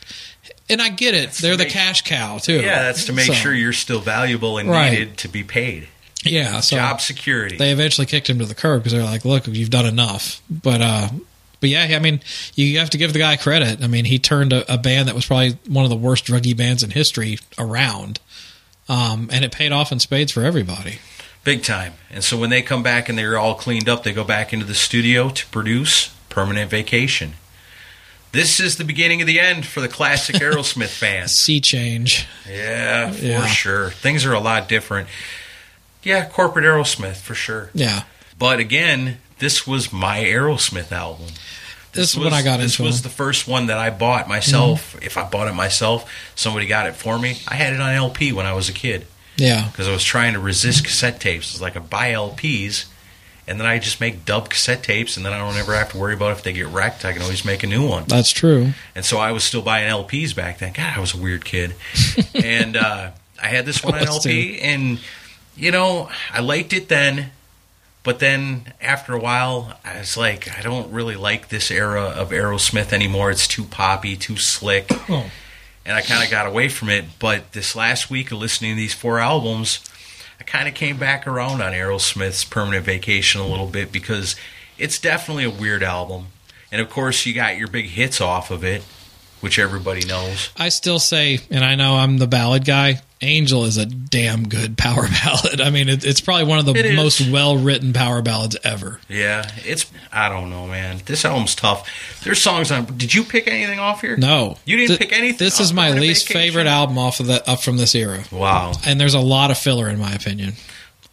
and I get it; they're the make- cash cow too. yeah, that's to make So- sure you're still valuable and Right. needed to be paid. Yeah, so Job security. they eventually kicked him to the curb because they're like, "Look, you've done enough." But uh, but yeah, I mean, you have to give the guy credit. I mean, he turned a, a band that was probably one of the worst druggy bands in history around, um, and it paid off in spades for everybody. Big time. And so when they come back and they're all cleaned up, they go back into the studio to produce Permanent Vacation. This is the beginning of the end for the classic Aerosmith fans. Sea change. Yeah, for Yeah. sure. Things are a lot different. Yeah, corporate Aerosmith for sure. Yeah, But again, this was my Aerosmith album. This is when I got this into was him. the first one that I bought myself. Mm-hmm. If I bought it myself, somebody got it for me. I had it on LP when I was a kid Yeah, because I was trying to resist cassette tapes. It's like I buy LPs, and then I just make dub cassette tapes, and then I don't ever have to worry about if they get wrecked. I can always make a new one. that's true. And so I was still buying LPs back then. God, I was a weird kid. and uh, I had this one on was LP, and you know, I liked it then. But then after a while, I was like, I don't really like this era of Aerosmith anymore. It's too poppy, too slick. Oh. And I kind of got away from it. But this last week of listening to these four albums, I kind of came back around on Aerosmith's Permanent Vacation a little bit because it's definitely a weird album. And of course, you got your big hits off of it, which everybody knows. I still say, and I know I'm the ballad guy. Angel is a damn good power ballad. I mean, it, it's probably one of the It most well written power ballads ever. Yeah, it's I don't know, man. This album's tough. There's songs on. Did you pick anything off here? No, You didn't Th- pick anything This is my least Vacation? favorite album off of the up from this era, Wow. and there's a lot of filler in my opinion.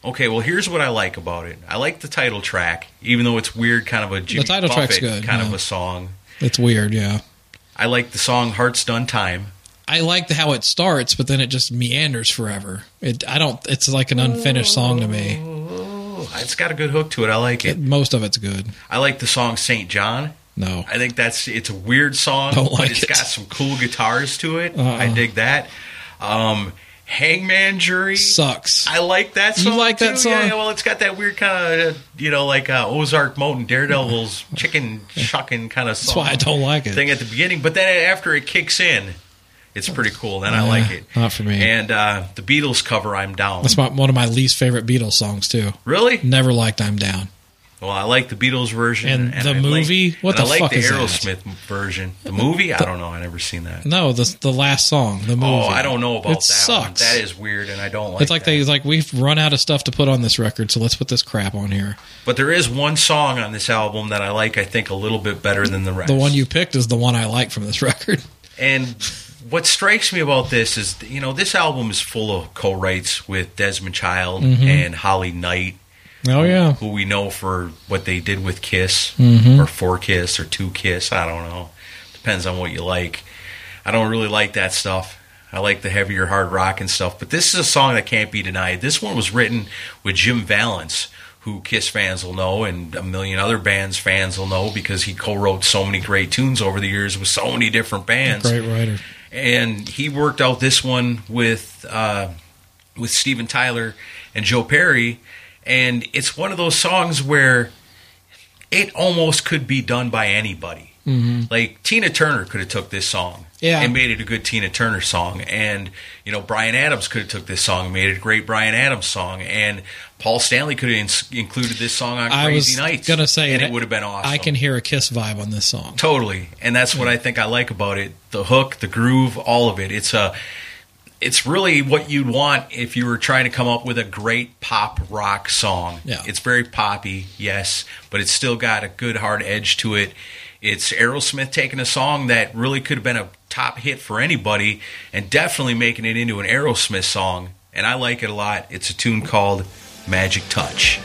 Okay, well, here's what I like about it. I like the title track, even though it's weird, kind of a Jimmy title track's good, kind of a song. It's weird, yeah. I like the song "Heart's Done Time." I like how it starts, but then it just meanders forever. It I don't. It's like an unfinished song to me. It's got a good hook to it. I like it. Most of it's good. I like the song "Saint John." No, I think that's it's a weird song, Don't but like it's it. got some cool guitars to it. Uh-uh. I dig that. Um, Hangman Jury. Sucks. I like that You song. like that song? Yeah, well, it's got that weird kind of, you know, like uh, Ozark Mountain Daredevil's chicken shucking kind of That's why I don't like it. thing at the beginning. But then after it kicks in, it's pretty cool. Then I like it. not for me. And uh, the Beatles cover "I'm Down." That's my, one of my least favorite Beatles songs too. really? Never liked "I'm Down." Well, I like the Beatles version And the I like- movie? What the I like fuck the is that? Aerosmith version. The movie? I don't know. I never seen that. No, the the last song, the movie. Oh, I don't know about it that. Sucks. One. That is weird, and I don't like. It. It's like that. they like we've run out of stuff to put on this record, so let's put this crap on here. But there is one song on this album that I like. I think a little bit better than the rest. The one you picked is the one I like from this record. And what strikes me about this is, you know, this album is full of co-writes with Desmond Child Mm-hmm. and Holly Knight, Oh yeah, who we know for what they did with Kiss Mhm. or for Kiss or two Kiss. I don't know. Depends on what you like. I don't really like that stuff. I like the heavier hard rock and stuff. But this is a song that can't be denied. This one was written with Jim Vallance, who Kiss fans will know and a million other bands fans will know because he co-wrote so many great tunes over the years with so many different bands great writer. And he worked out this one with uh, with Steven Tyler and Joe Perry, and it's one of those songs where it almost could be done by anybody. hmm Like Tina Turner could have took this song Yeah. and made it a good Tina Turner song, and you know Bryan Adams could have took this song and made it a great Bryan Adams song, and Paul Stanley could have ins- included this song on I Crazy was Nights. gonna say and it- it would have been awesome. I can hear a Kiss vibe on this song. Totally, and that's what I think I like about it: the hook, the groove, all of it. It's a, it's really what you'd want if you were trying to come up with a great pop rock song. Yeah. it's very poppy, yes, but it's still got a good hard edge to it. It's Aerosmith taking a song that really could have been a top hit for anybody, and definitely making it into an Aerosmith song. And I like it a lot. It's a tune called "Magic Touch."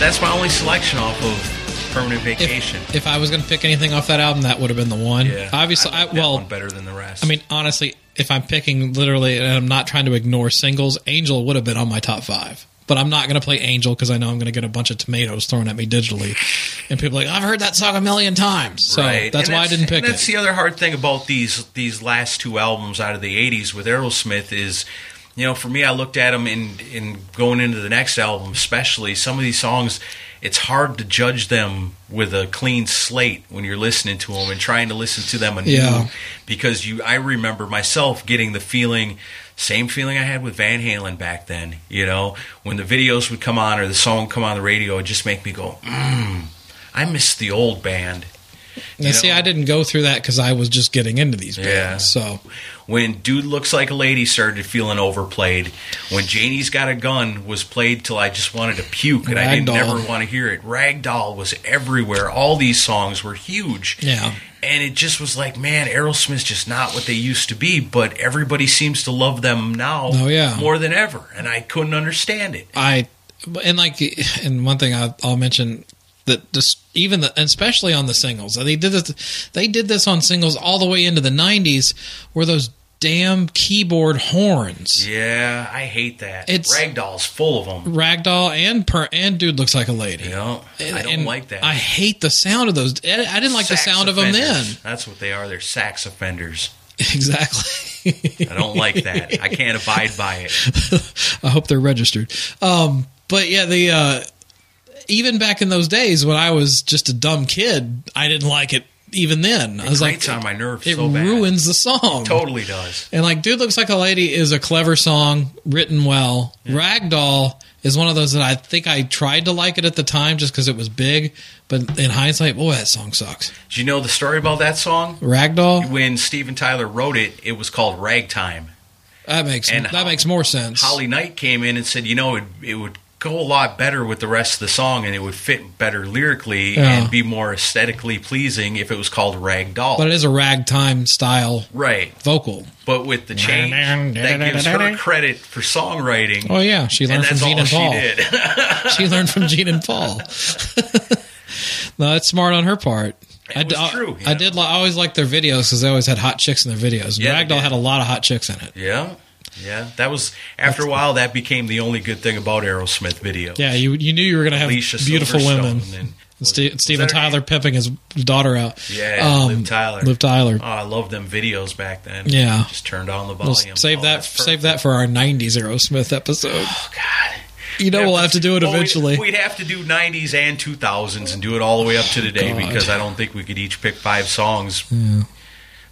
That's my only selection off of Permanent Vacation. If, if I was going to pick anything off that album, that would have been the one. yeah, Obviously, I I, well, better than the rest. I mean, honestly, if I'm picking literally, and I'm not trying to ignore singles, Angel would have been on my top five. But I'm not going to play Angel because I know I'm going to get a bunch of tomatoes thrown at me digitally, and people are like, I've heard that song a million times. So Right. that's And why I didn't pick and That's it. the other hard thing about these these last two albums out of the '80s with Aerosmith is, you know, for me, I looked at them in in going into the next album, especially some of these songs. It's hard to judge them with a clean slate when you're listening to them and trying to listen to them anew, Yeah. because you. I remember myself getting the feeling. Same feeling I had with Van Halen back then, you know, when the videos would come on or the song would come on the radio, it just make me go, mm, I miss the old band. Now, you see, know. I didn't go through that because I was just getting into these bands. Yeah. So when Dude Looks Like a Lady started feeling overplayed, when Janie's Got a Gun was played till I just wanted to puke and I didn't Ragdoll. never want to hear it. Ragdoll was everywhere. All these songs were huge. yeah, And it just was like, man, Aerosmith's just not what they used to be, but everybody seems to love them now Oh, yeah. more than ever. And I couldn't understand it. I and like and one thing I, I'll mention that just even the, especially on the singles they did this they did this on singles all the way into the 90s where those damn keyboard horns Yeah, I hate that. It's- Ragdoll's full of them. ragdoll and per and dude looks like a lady know, I don't And like that. i hate the sound of those i didn't like the Sax sound of them then. That's what they are. They're sax offenders. exactly I don't like that. I can't abide by it. I hope they're registered. Um, but yeah, the uh, even back in those days when I was just a dumb kid, I didn't like it. Even then, I was like, on my nerves It so ruins the song. Totally does. And like, dude looks like a lady is a clever song written well. Ragdoll is one of those that I think I tried to like it at the time just because it was big, but in hindsight, boy, that song sucks. Do you know the story about that song? Ragdoll, When Steven Tyler wrote it, it was called Ragtime. that makes And that Ho- makes more sense. Holly Knight came in and said, you know, it, it would go a lot better with the rest of the song and it would fit better lyrically Yeah. and be more aesthetically pleasing if it was called rag doll but it is a ragtime style right. vocal. But with the change, that gives her credit for songwriting. Oh yeah, she learned from Gene and she Paul. did. she learned from Gene and Paul. no, that's smart on her part. I, was d- I- true, you I did. li- I always liked their videos because they always had hot chicks in their videos. Yeah, Ragdoll had a lot of hot chicks in it. yeah. Yeah. That was, after a while, that became the only good thing about Aerosmith video. Yeah, you you knew you were going to have Alicia beautiful women. and- was- Ste- was Steven that her name? Tyler pimping his daughter out. Yeah, Liv um, Tyler. Liv Tyler. Oh, I love them videos back then. Yeah. Just turned on the We'll volume. save Oh, that save that for our '90s Aerosmith episode. Oh, God. You know we'll have to do it Well, we'd- eventually. We'd, have to do 90s and 2000s and do it all the way up to today oh, God. because I don't think we could each pick five songs.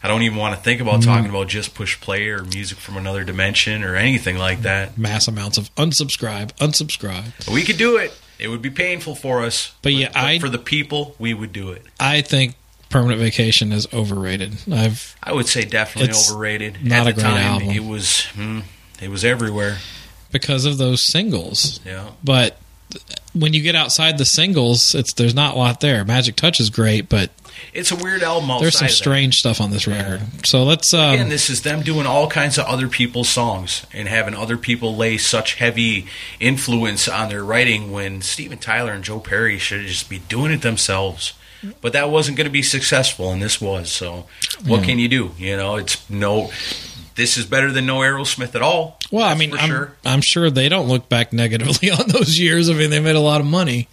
I don't even want to think about Mm-hmm. talking about just push play or music from another dimension or anything like that. Mass amounts of unsubscribe, unsubscribe. But we could do it. It would be painful for us. But yeah, I- for the people, we would do it. I think Permanent Vacation is overrated. I've I would say definitely overrated. not At a the great time, album. It was, hmm, it was everywhere. because of those singles. Yeah. But when you get outside the singles, it's there's not a lot there. Magic Touch is great, but It's a weird album. There's some strange stuff on this record. So let's um, Again, this is them doing all kinds of other people's songs and having other people lay such heavy influence on their writing when Steven Tyler and Joe Perry should just be doing it themselves. But that wasn't going to be successful, and this was. So, what Yeah. can you do? You know, it's no. This is better than no Aerosmith at all. well, I mean, for I'm, sure. I'm sure they don't look back negatively on those years. I mean, they made a lot of money.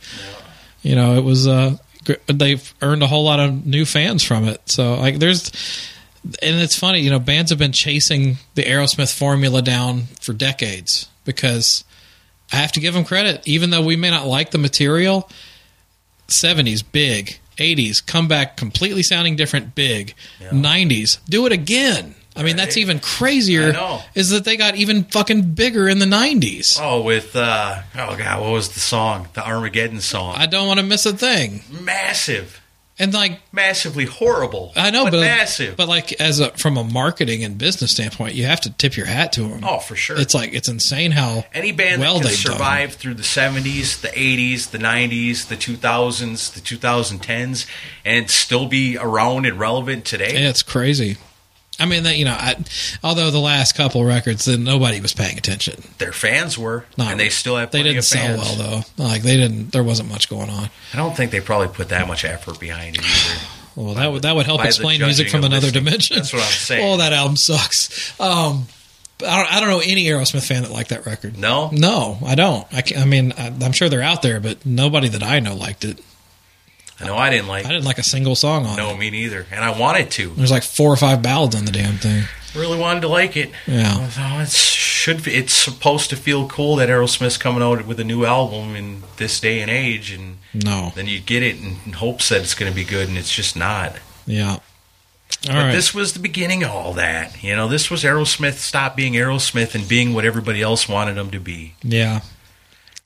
You know, it was uh, they've earned a whole lot of new fans from it. So like, there's. And it's funny, you know, bands have been chasing the Aerosmith formula down for decades because I have to give them credit, even though we may not like the material. 70s, big. 80s, come back completely sounding different, big. 90s, do it again. I mean, that's even crazier. I know. Is that they got even fucking bigger in the 90s. Oh, with uh, oh god, what was the song? The Armageddon song. I don't want to miss a thing. massive, And like, massively horrible. I know, but, massive. But like, as a from a marketing and business standpoint, you have to tip your hat to them. oh, for sure. It's like it's insane how Any band well that can they've done. survive through the 70s, the 80s, the 90s, the 2000s, the 2010s, and still be around and relevant today, Yeah, it's crazy. I mean, that you know, I, although the last couple records, then nobody was paying attention. Their fans were, Not and they still have They didn't sell well though. Like they didn't. There wasn't much going on. I don't think they probably put that much effort behind it either. Well, that would that would help explain music from another listening. dimension. That's what I'm saying. Oh, that album sucks. Um, I don't. I don't know any Aerosmith fan that liked that record. No, No, I don't. I, I mean, I, I'm sure they're out there, but nobody that I know liked it. I know I didn't like. I didn't like a single song on No, it. No, me neither. And I wanted to. There's like four or five ballads on the damn thing. Really wanted to like it. Yeah. Oh, it should. Be, it's supposed to feel cool that Aerosmith's coming out with a new album in this day and age, and No. then you get it in hopes that it's going to be good, and it's just not. Yeah. All but right. this was the beginning of all that. You know, this was Aerosmith stop being Aerosmith and being what everybody else wanted them to be, yeah.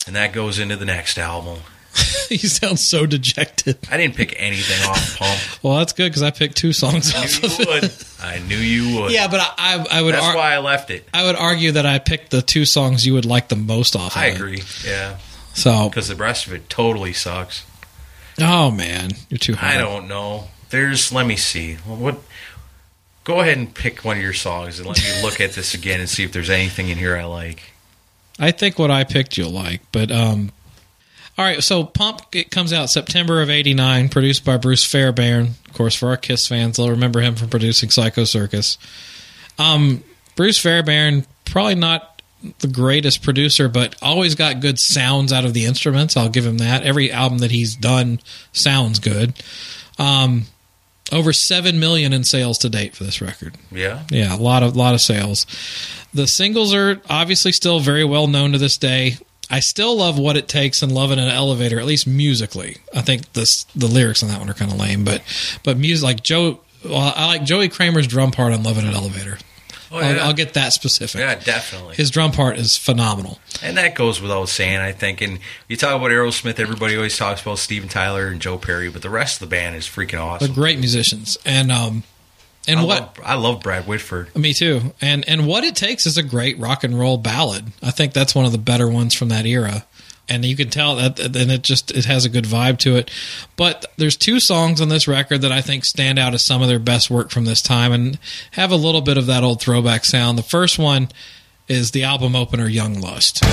and that goes into the next album. you sound so dejected. I didn't pick anything off Pump. Well, that's good because I picked two songs I off knew of you it. would. I knew you would. Yeah, but I, I, I would That's ar- why I left it. I would argue that I picked the two songs you would like the most off. Of I it. agree. Yeah, So, because the rest of it totally sucks. oh man, you're too hard. I don't know. There's. Let me see. What? Go ahead and pick one of your songs and let me look at this again and see if there's anything in here I like. I think what I picked you'll like, but um, all right. So Pump it comes out September of '89, produced by Bruce Fairbairn. Of course, for our Kiss fans, they'll remember him from producing Psycho Circus. Um, Bruce Fairbairn, probably not the greatest producer, but always got good sounds out of the instruments. I'll give him that. Every album that he's done sounds good. Um, over seven million in sales to date for this record. Yeah. Yeah, a lot of lot of sales. The singles are obviously still very well known to this day. I still love what it takes and love in an elevator, at least musically. I think this the lyrics on that one are kind of lame, but but music like Joe. Well, I like Joey Kramer's drum part on "Love in an Elevator." Oh, I'll. I'll get that specific. yeah, definitely. His drum part is phenomenal. And that goes without saying, I think. And you talk about Aerosmith, everybody always talks about Steven Tyler and Joe Perry, but the rest of the band is freaking awesome. They're great musicians, and um, and I what love, I love Brad Whitford. Me too. And and what it takes is a great rock and roll ballad. I think that's one of the better ones from that era. And you can tell that and it just it has a good vibe to it. But there's two songs on this record that I think stand out as some of their best work from this time and have a little bit of that old throwback sound. The first one is the album opener Young Lust.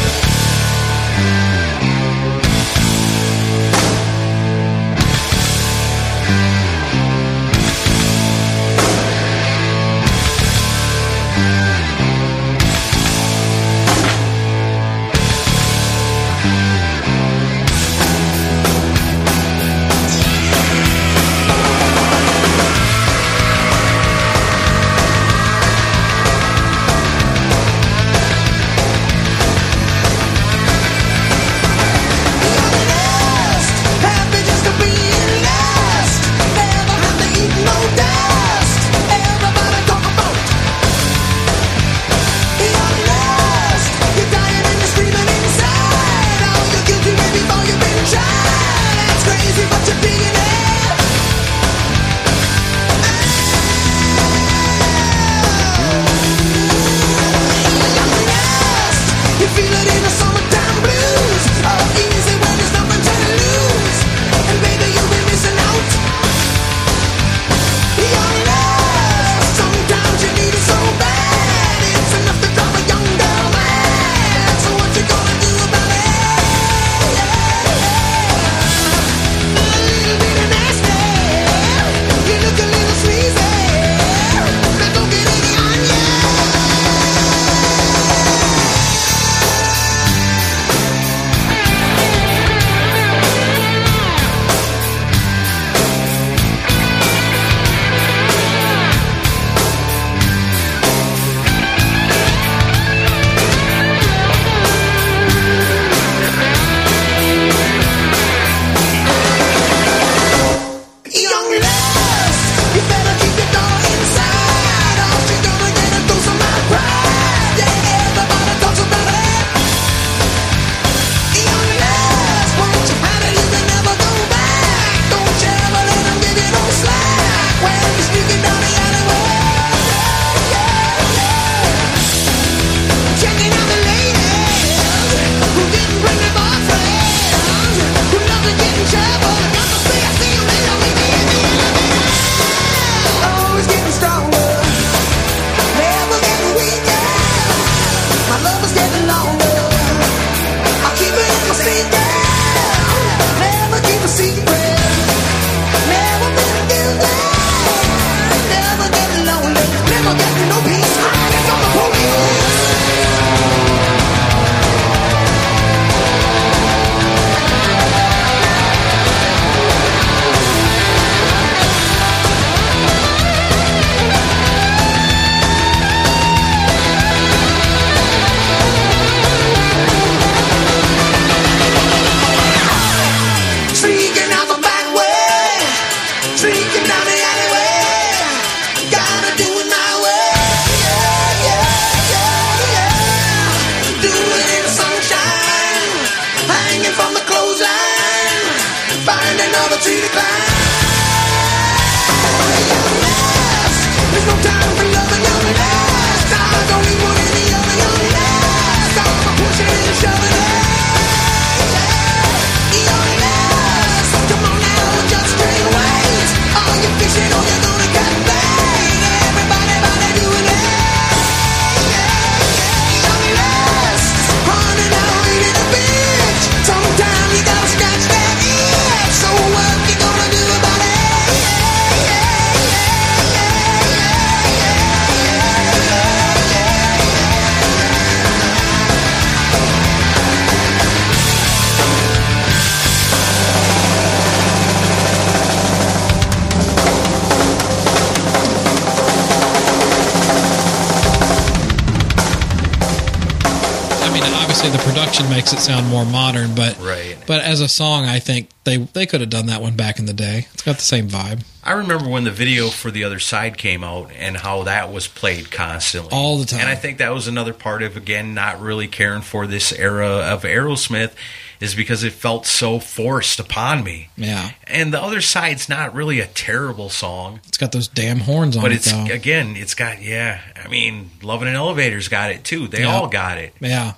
The production makes it sound more modern, but Right. But as a song, I think they they could have done that one back in the day. It's got the same vibe I remember when the video for the other side came out and how that was played constantly. all the time. And I think that was another part of again not really caring for this era of Aerosmith is because it felt so forced upon me. yeah, And the other side's not really a terrible song, it's got those damn horns on but it, it's though. again, it's got yeah. I mean, Love in an Elevator's got it too. They Yeah. all got it. Yeah,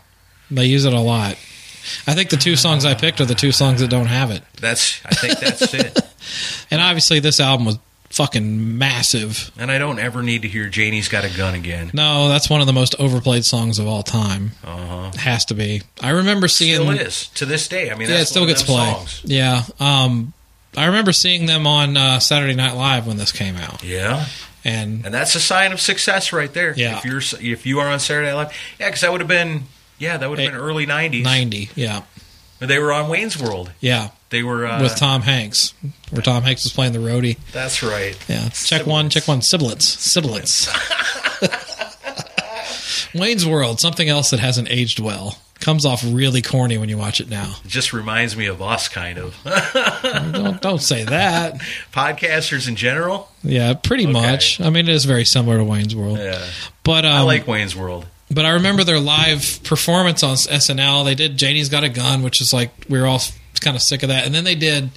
they use it a lot. I think the two songs I picked are the two songs that don't have it. That's I think that's it. And obviously, this album was fucking massive. And I don't ever need to hear Janie's got a gun again. No, that's one of the most overplayed songs of all time. Uh huh. Has to be. I remember seeing. Still is to this day. I mean, yeah, it still gets played. songs. Yeah. Um, I remember seeing them on uh, Saturday Night Live when this came out, Yeah. and And that's a sign of success right there. Yeah. If you're if you are on Saturday Night Live, yeah, because that would have been yeah, that would have been early '90s. ninety. Yeah, They were on Wayne's World. yeah, They were uh, with Tom Hanks, where Tom Hanks was playing the roadie. That's right. Yeah, check one, check one. Siblets, siblets. Wayne's World, something else that hasn't aged well. Comes off really corny when you watch it now. It just reminds me of us, kind of don't don't say that. podcasters in general. Yeah, pretty Okay. much. I mean, it is very similar to Wayne's World. Yeah, But um, I like Wayne's World. But I remember their live performance on SNL. They did Janie's Got a Gun, which is like we were all kind of sick of that. And then they did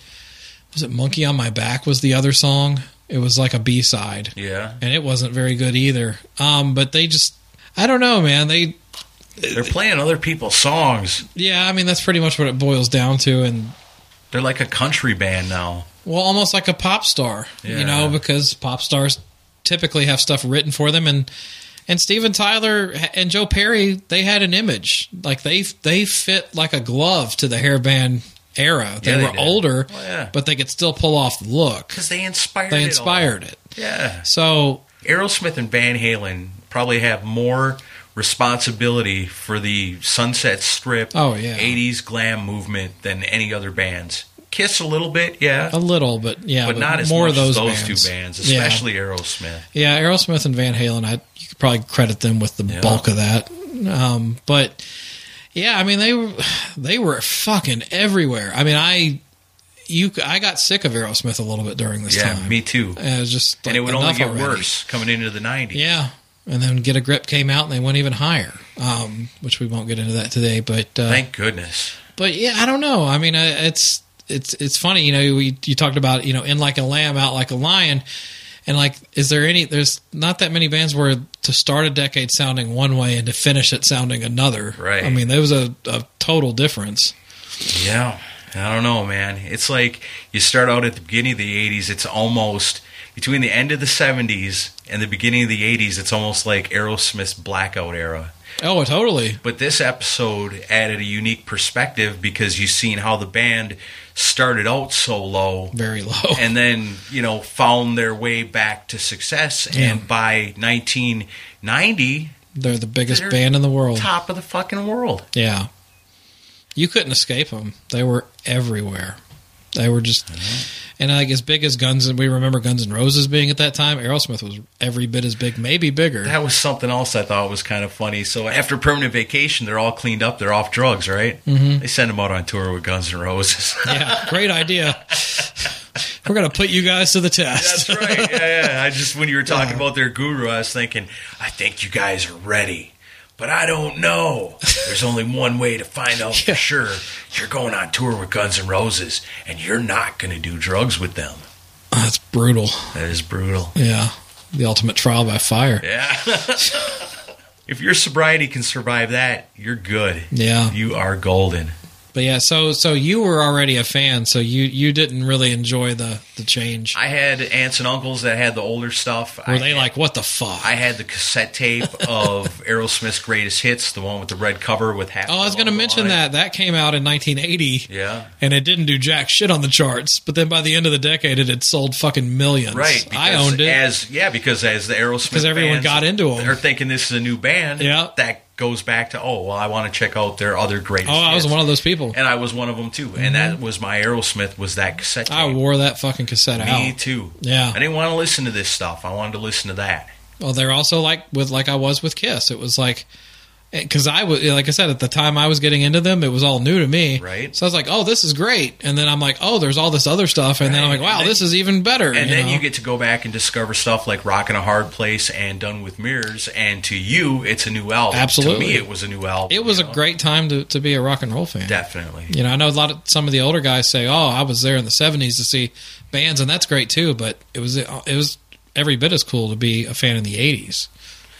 was it Monkey on My Back was the other song. It was like a B side, Yeah, and it wasn't very good either. Um, but they just I don't know, man. They they're playing other people's songs. yeah, I mean that's pretty much what it boils down to. And They're like a country band now. well, almost like a pop star, Yeah. you know, because pop stars typically have stuff written for them and. And Steven Tyler and Joe Perry, they had an image like they they fit like a glove to the hairband era. They Yeah, they were did. older, Oh, yeah. but they could still pull off the look. Because they inspired. They it inspired it. Yeah, So Aerosmith and Van Halen probably have more responsibility for the Sunset Strip, Oh, yeah. '80s glam movement than any other bands. Kiss a little bit, yeah, a little, but yeah, but not as more much of those as those bands. two bands, Yeah. especially Aerosmith. Yeah, Aerosmith and Van Halen, I you could probably credit them with the Yeah. bulk of that. Um, but yeah, I mean they were they were fucking everywhere. I mean, I you I got sick of Aerosmith a little bit during this Yeah, time. me too. And it was just and it would only get already. worse coming into the '90s. Yeah, and then Get a Grip came out and they went even higher, um, which we won't get into that today. But uh, Thank goodness. but yeah, I don't know. I mean, uh, it's it's it's funny. You know, we you talked about you know in like a lamb, out like a lion, and like, is there any? There's not that many bands where to start a decade sounding one way and to finish it sounding another. Right. I mean, there was a, a total difference. Yeah, I don't know, man. It's like you start out at the beginning of the '80s. It's almost between the end of the '70s and the beginning of the '80s. It's almost like Aerosmith's blackout era. Oh, totally. But this episode added a unique perspective because you've seen how the band started out so low Very low. and then, you know, found their way back to success. Yeah. And by 1990, They're the biggest They're band in the world. top of the fucking world. Yeah. You couldn't escape them. They were everywhere. They were just, and like as big as Guns and we remember Guns N' Roses being at that time. Aerosmith was every bit as big, maybe bigger. That was something else I thought was kind of funny. So after permanent vacation, they're all cleaned up. They're off drugs, right? Mm-hmm. They send them out on tour with Guns N' Roses. yeah, great idea. We're gonna put you guys to the test. That's right. Yeah, yeah. I just when you were talking about their guru, I was thinking, I think you guys are ready. But I don't know. There's only one way to find out Yeah. for sure. You're going on tour with Guns N' Roses, and you're not going to do drugs with them. That's brutal. That is brutal. Yeah. The ultimate trial by fire. Yeah. if your sobriety can survive that, you're good. Yeah. You are golden. But yeah, so so you were already a fan, so you you didn't really enjoy the the change. I had aunts and uncles that had the older stuff. Were I they had- like, what the fuck? I had the cassette tape of Aerosmith's greatest hits, the one with the red cover with half. oh, I was going to mention that. That came out in 1980. Yeah. And it didn't do jack shit on the charts, but then by the end of the decade, it had sold fucking millions. Right, I owned it. As yeah, because as the Aerosmith, Because everyone got into 'em. They're thinking this is a new band. Yeah. that goes back to oh well, I want to check out their other greatest. oh, I was hits. one of those people. and I was one of them too. And that mm-hmm. was my Aerosmith was that cassette. Tape. I wore that fucking cassette out. Me out. too. Yeah. I didn't want to listen to this stuff. I wanted to listen to that. Well, they're also like with like I was with Kiss. It was like because I was like I said at the time I was getting into them, it was all new to me. Right. So I was like, oh, this is great, and then I'm like, oh, there's all this other stuff, and then I'm like, wow, then- this is even better. And then know? you get to go back and discover stuff like "Rock in a Hard Place" and "Done with Mirrors." And to you, it's a new album. Absolutely. To me, it was a new album. it was a know? great time to, to be a rock and roll fan. Definitely. You know, I know a lot of some of the older guys say, "Oh, I was there in the '70s to see bands," and that's great too. But it was it was every bit as cool to be a fan in the '80s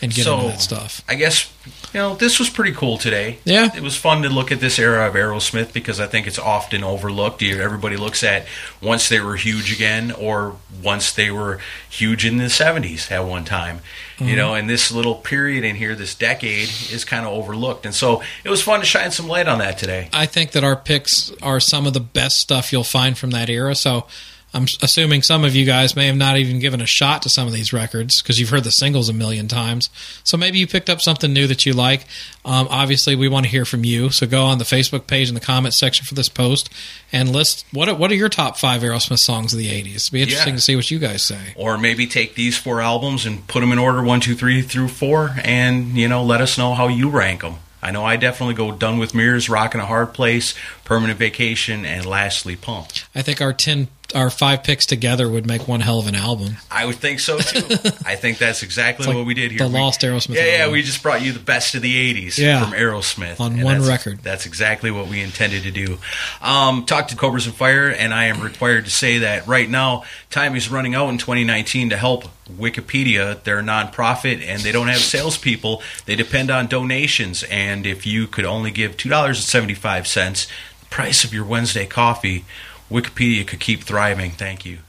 and get So- into that stuff. I guess you know this was pretty cool today. Yeah. it was fun to look at this era of Aerosmith because I think it's often overlooked. Everybody looks at once they were huge again, or once they were huge in the '70s at one time. Mm-hmm. You know, and this little period in here, this decade, is kind of overlooked, and so it was fun to shine some light on that today. I think that our picks are some of the best stuff you'll find from that era. So I'm assuming some of you guys may have not even given a shot to some of these records because you've heard the singles a million times. So maybe you picked up something new that you like. Um, obviously, we want to hear from you. So go on the Facebook page in the comments section for this post and list what are, what are your top five Aerosmith songs of the 80s. It'd be interesting Yeah. to see what you guys say. or maybe take these four albums and put them in order one, two, three through four, and you know, let us know how you rank them. I know I definitely go Done with Mirrors, Rock in a Hard Place, Permanent Vacation, and lastly Pumped. I think our 10, our five picks together would make one hell of an album. I would think so too. I think that's exactly like what we did here. the We- Lost Aerosmith Yeah, yeah, we just brought you the best of the '80s Yeah. from Aerosmith On one that's- record. That's exactly what we intended to do. Um, talk to Cobras and Fire, and I am required to say that right now time is running out in 2019 to help Wikipedia. They're a nonprofit and they don't have salespeople. They depend on donations, and if you could only give two dollars and seventy five cents, the price of your Wednesday coffee. Wikipedia could keep thriving. Thank you.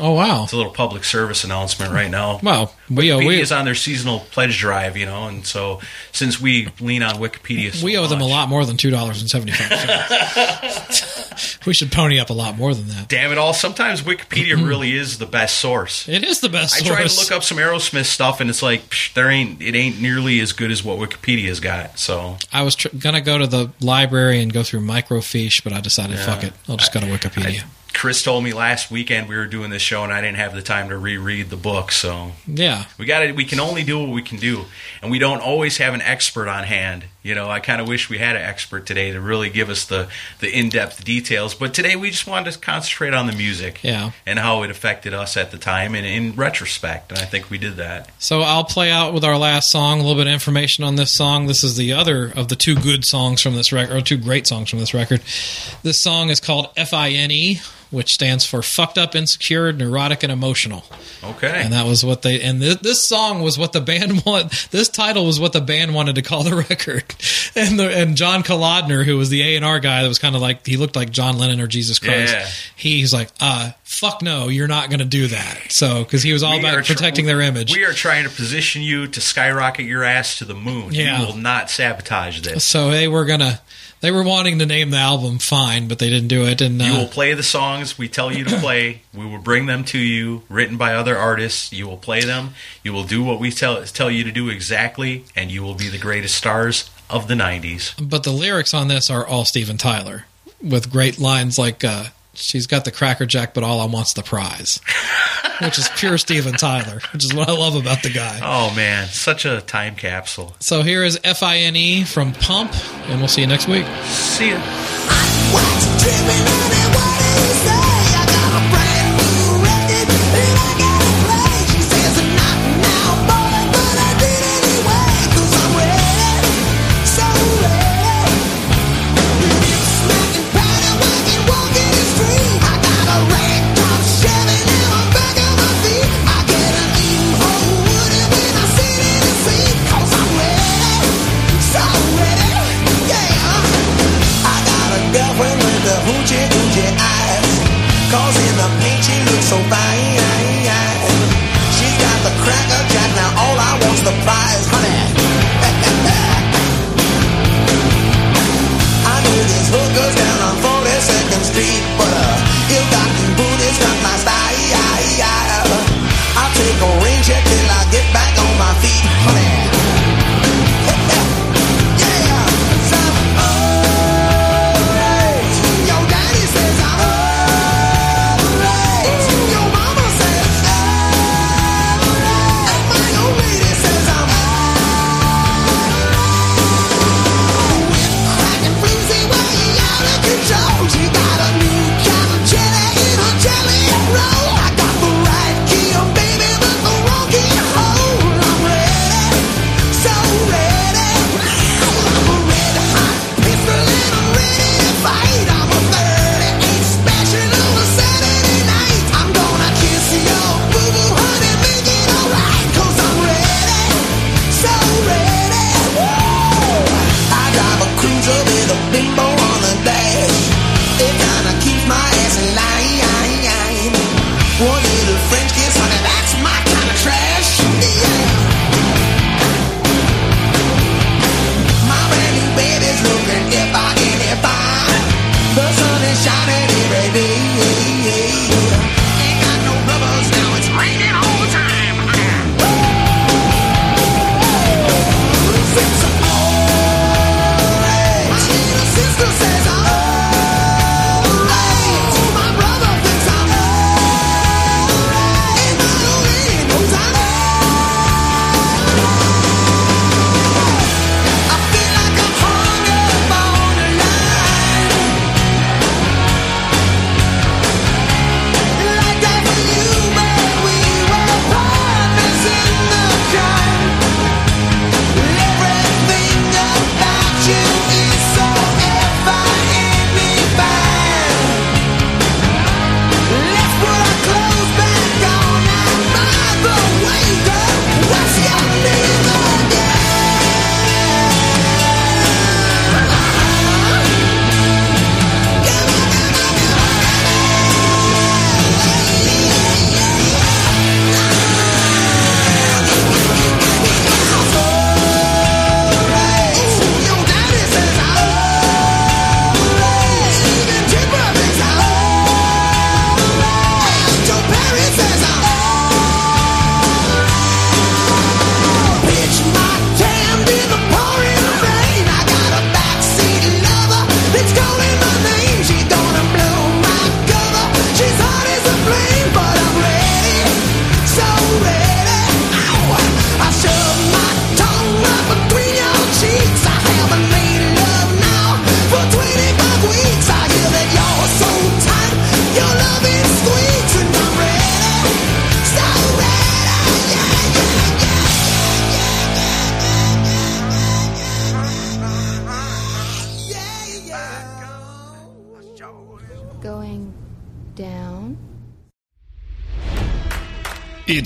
Oh, wow. It's a little public service announcement right now. Well, we, owe Wikipedia we, is on their seasonal pledge drive, you know, and so since we lean on Wikipedia, so we owe them a lot more than two dollars and seventy five cents. we should pony up a lot more than that. Damn it all! Sometimes Wikipedia mm-hmm. really is the best source. It is the best I source. tried to look up some Aerosmith stuff, and it's like psh, there ain't it ain't nearly as good as what Wikipedia's got. So I was tr- gonna go to the library and go through microfiche, but I decided, Yeah. fuck it, I'll just go to Wikipedia. I- Chris told me last weekend we were doing this show, and I didn't have the time to reread the book. So yeah, we got to We can only do what we can do, and we don't always have an expert on hand. You know, I kind of wish we had an expert today to really give us the the in depth details. But today we just wanted to concentrate on the music, Yeah. and how it affected us at the time, and in retrospect, and I think we did that. So I'll play out with our last song a little bit of information on this song. This is the other of the two good songs from this record, or two great songs from this record. This song is called F-I-N-E, which stands for Fucked Up, Insecure, Neurotic, and Emotional. Okay, And that was what they, and this, this song was what the band wanted. this title was what the band wanted to call the record. And the, and John Kalodner, who was the A&R guy that was kind of like, he looked like John Lennon or Jesus Christ. Yeah. He's like, uh, fuck no, you're not going to do that. So, cause he was all We about tr- protecting their image. We are trying to position you to skyrocket your ass to the moon. Yeah. You will not sabotage this. So they were gonna, they were wanting to name the album "Fine," but they didn't do it. And You uh, will play the songs we tell you to play. We will bring them to you, written by other artists. You will play them. You will do what we tell tell you to do exactly, and you will be the greatest stars of the '90s. but the lyrics on this are all Steven Tyler with great lines like, uh, "She's got the Cracker Jack, but all I want's the prize," which is pure Steven Tyler, which is what I love about the guy. Oh man, such a time capsule. So here is F I N E from Pump, and we'll see you next week. See ya.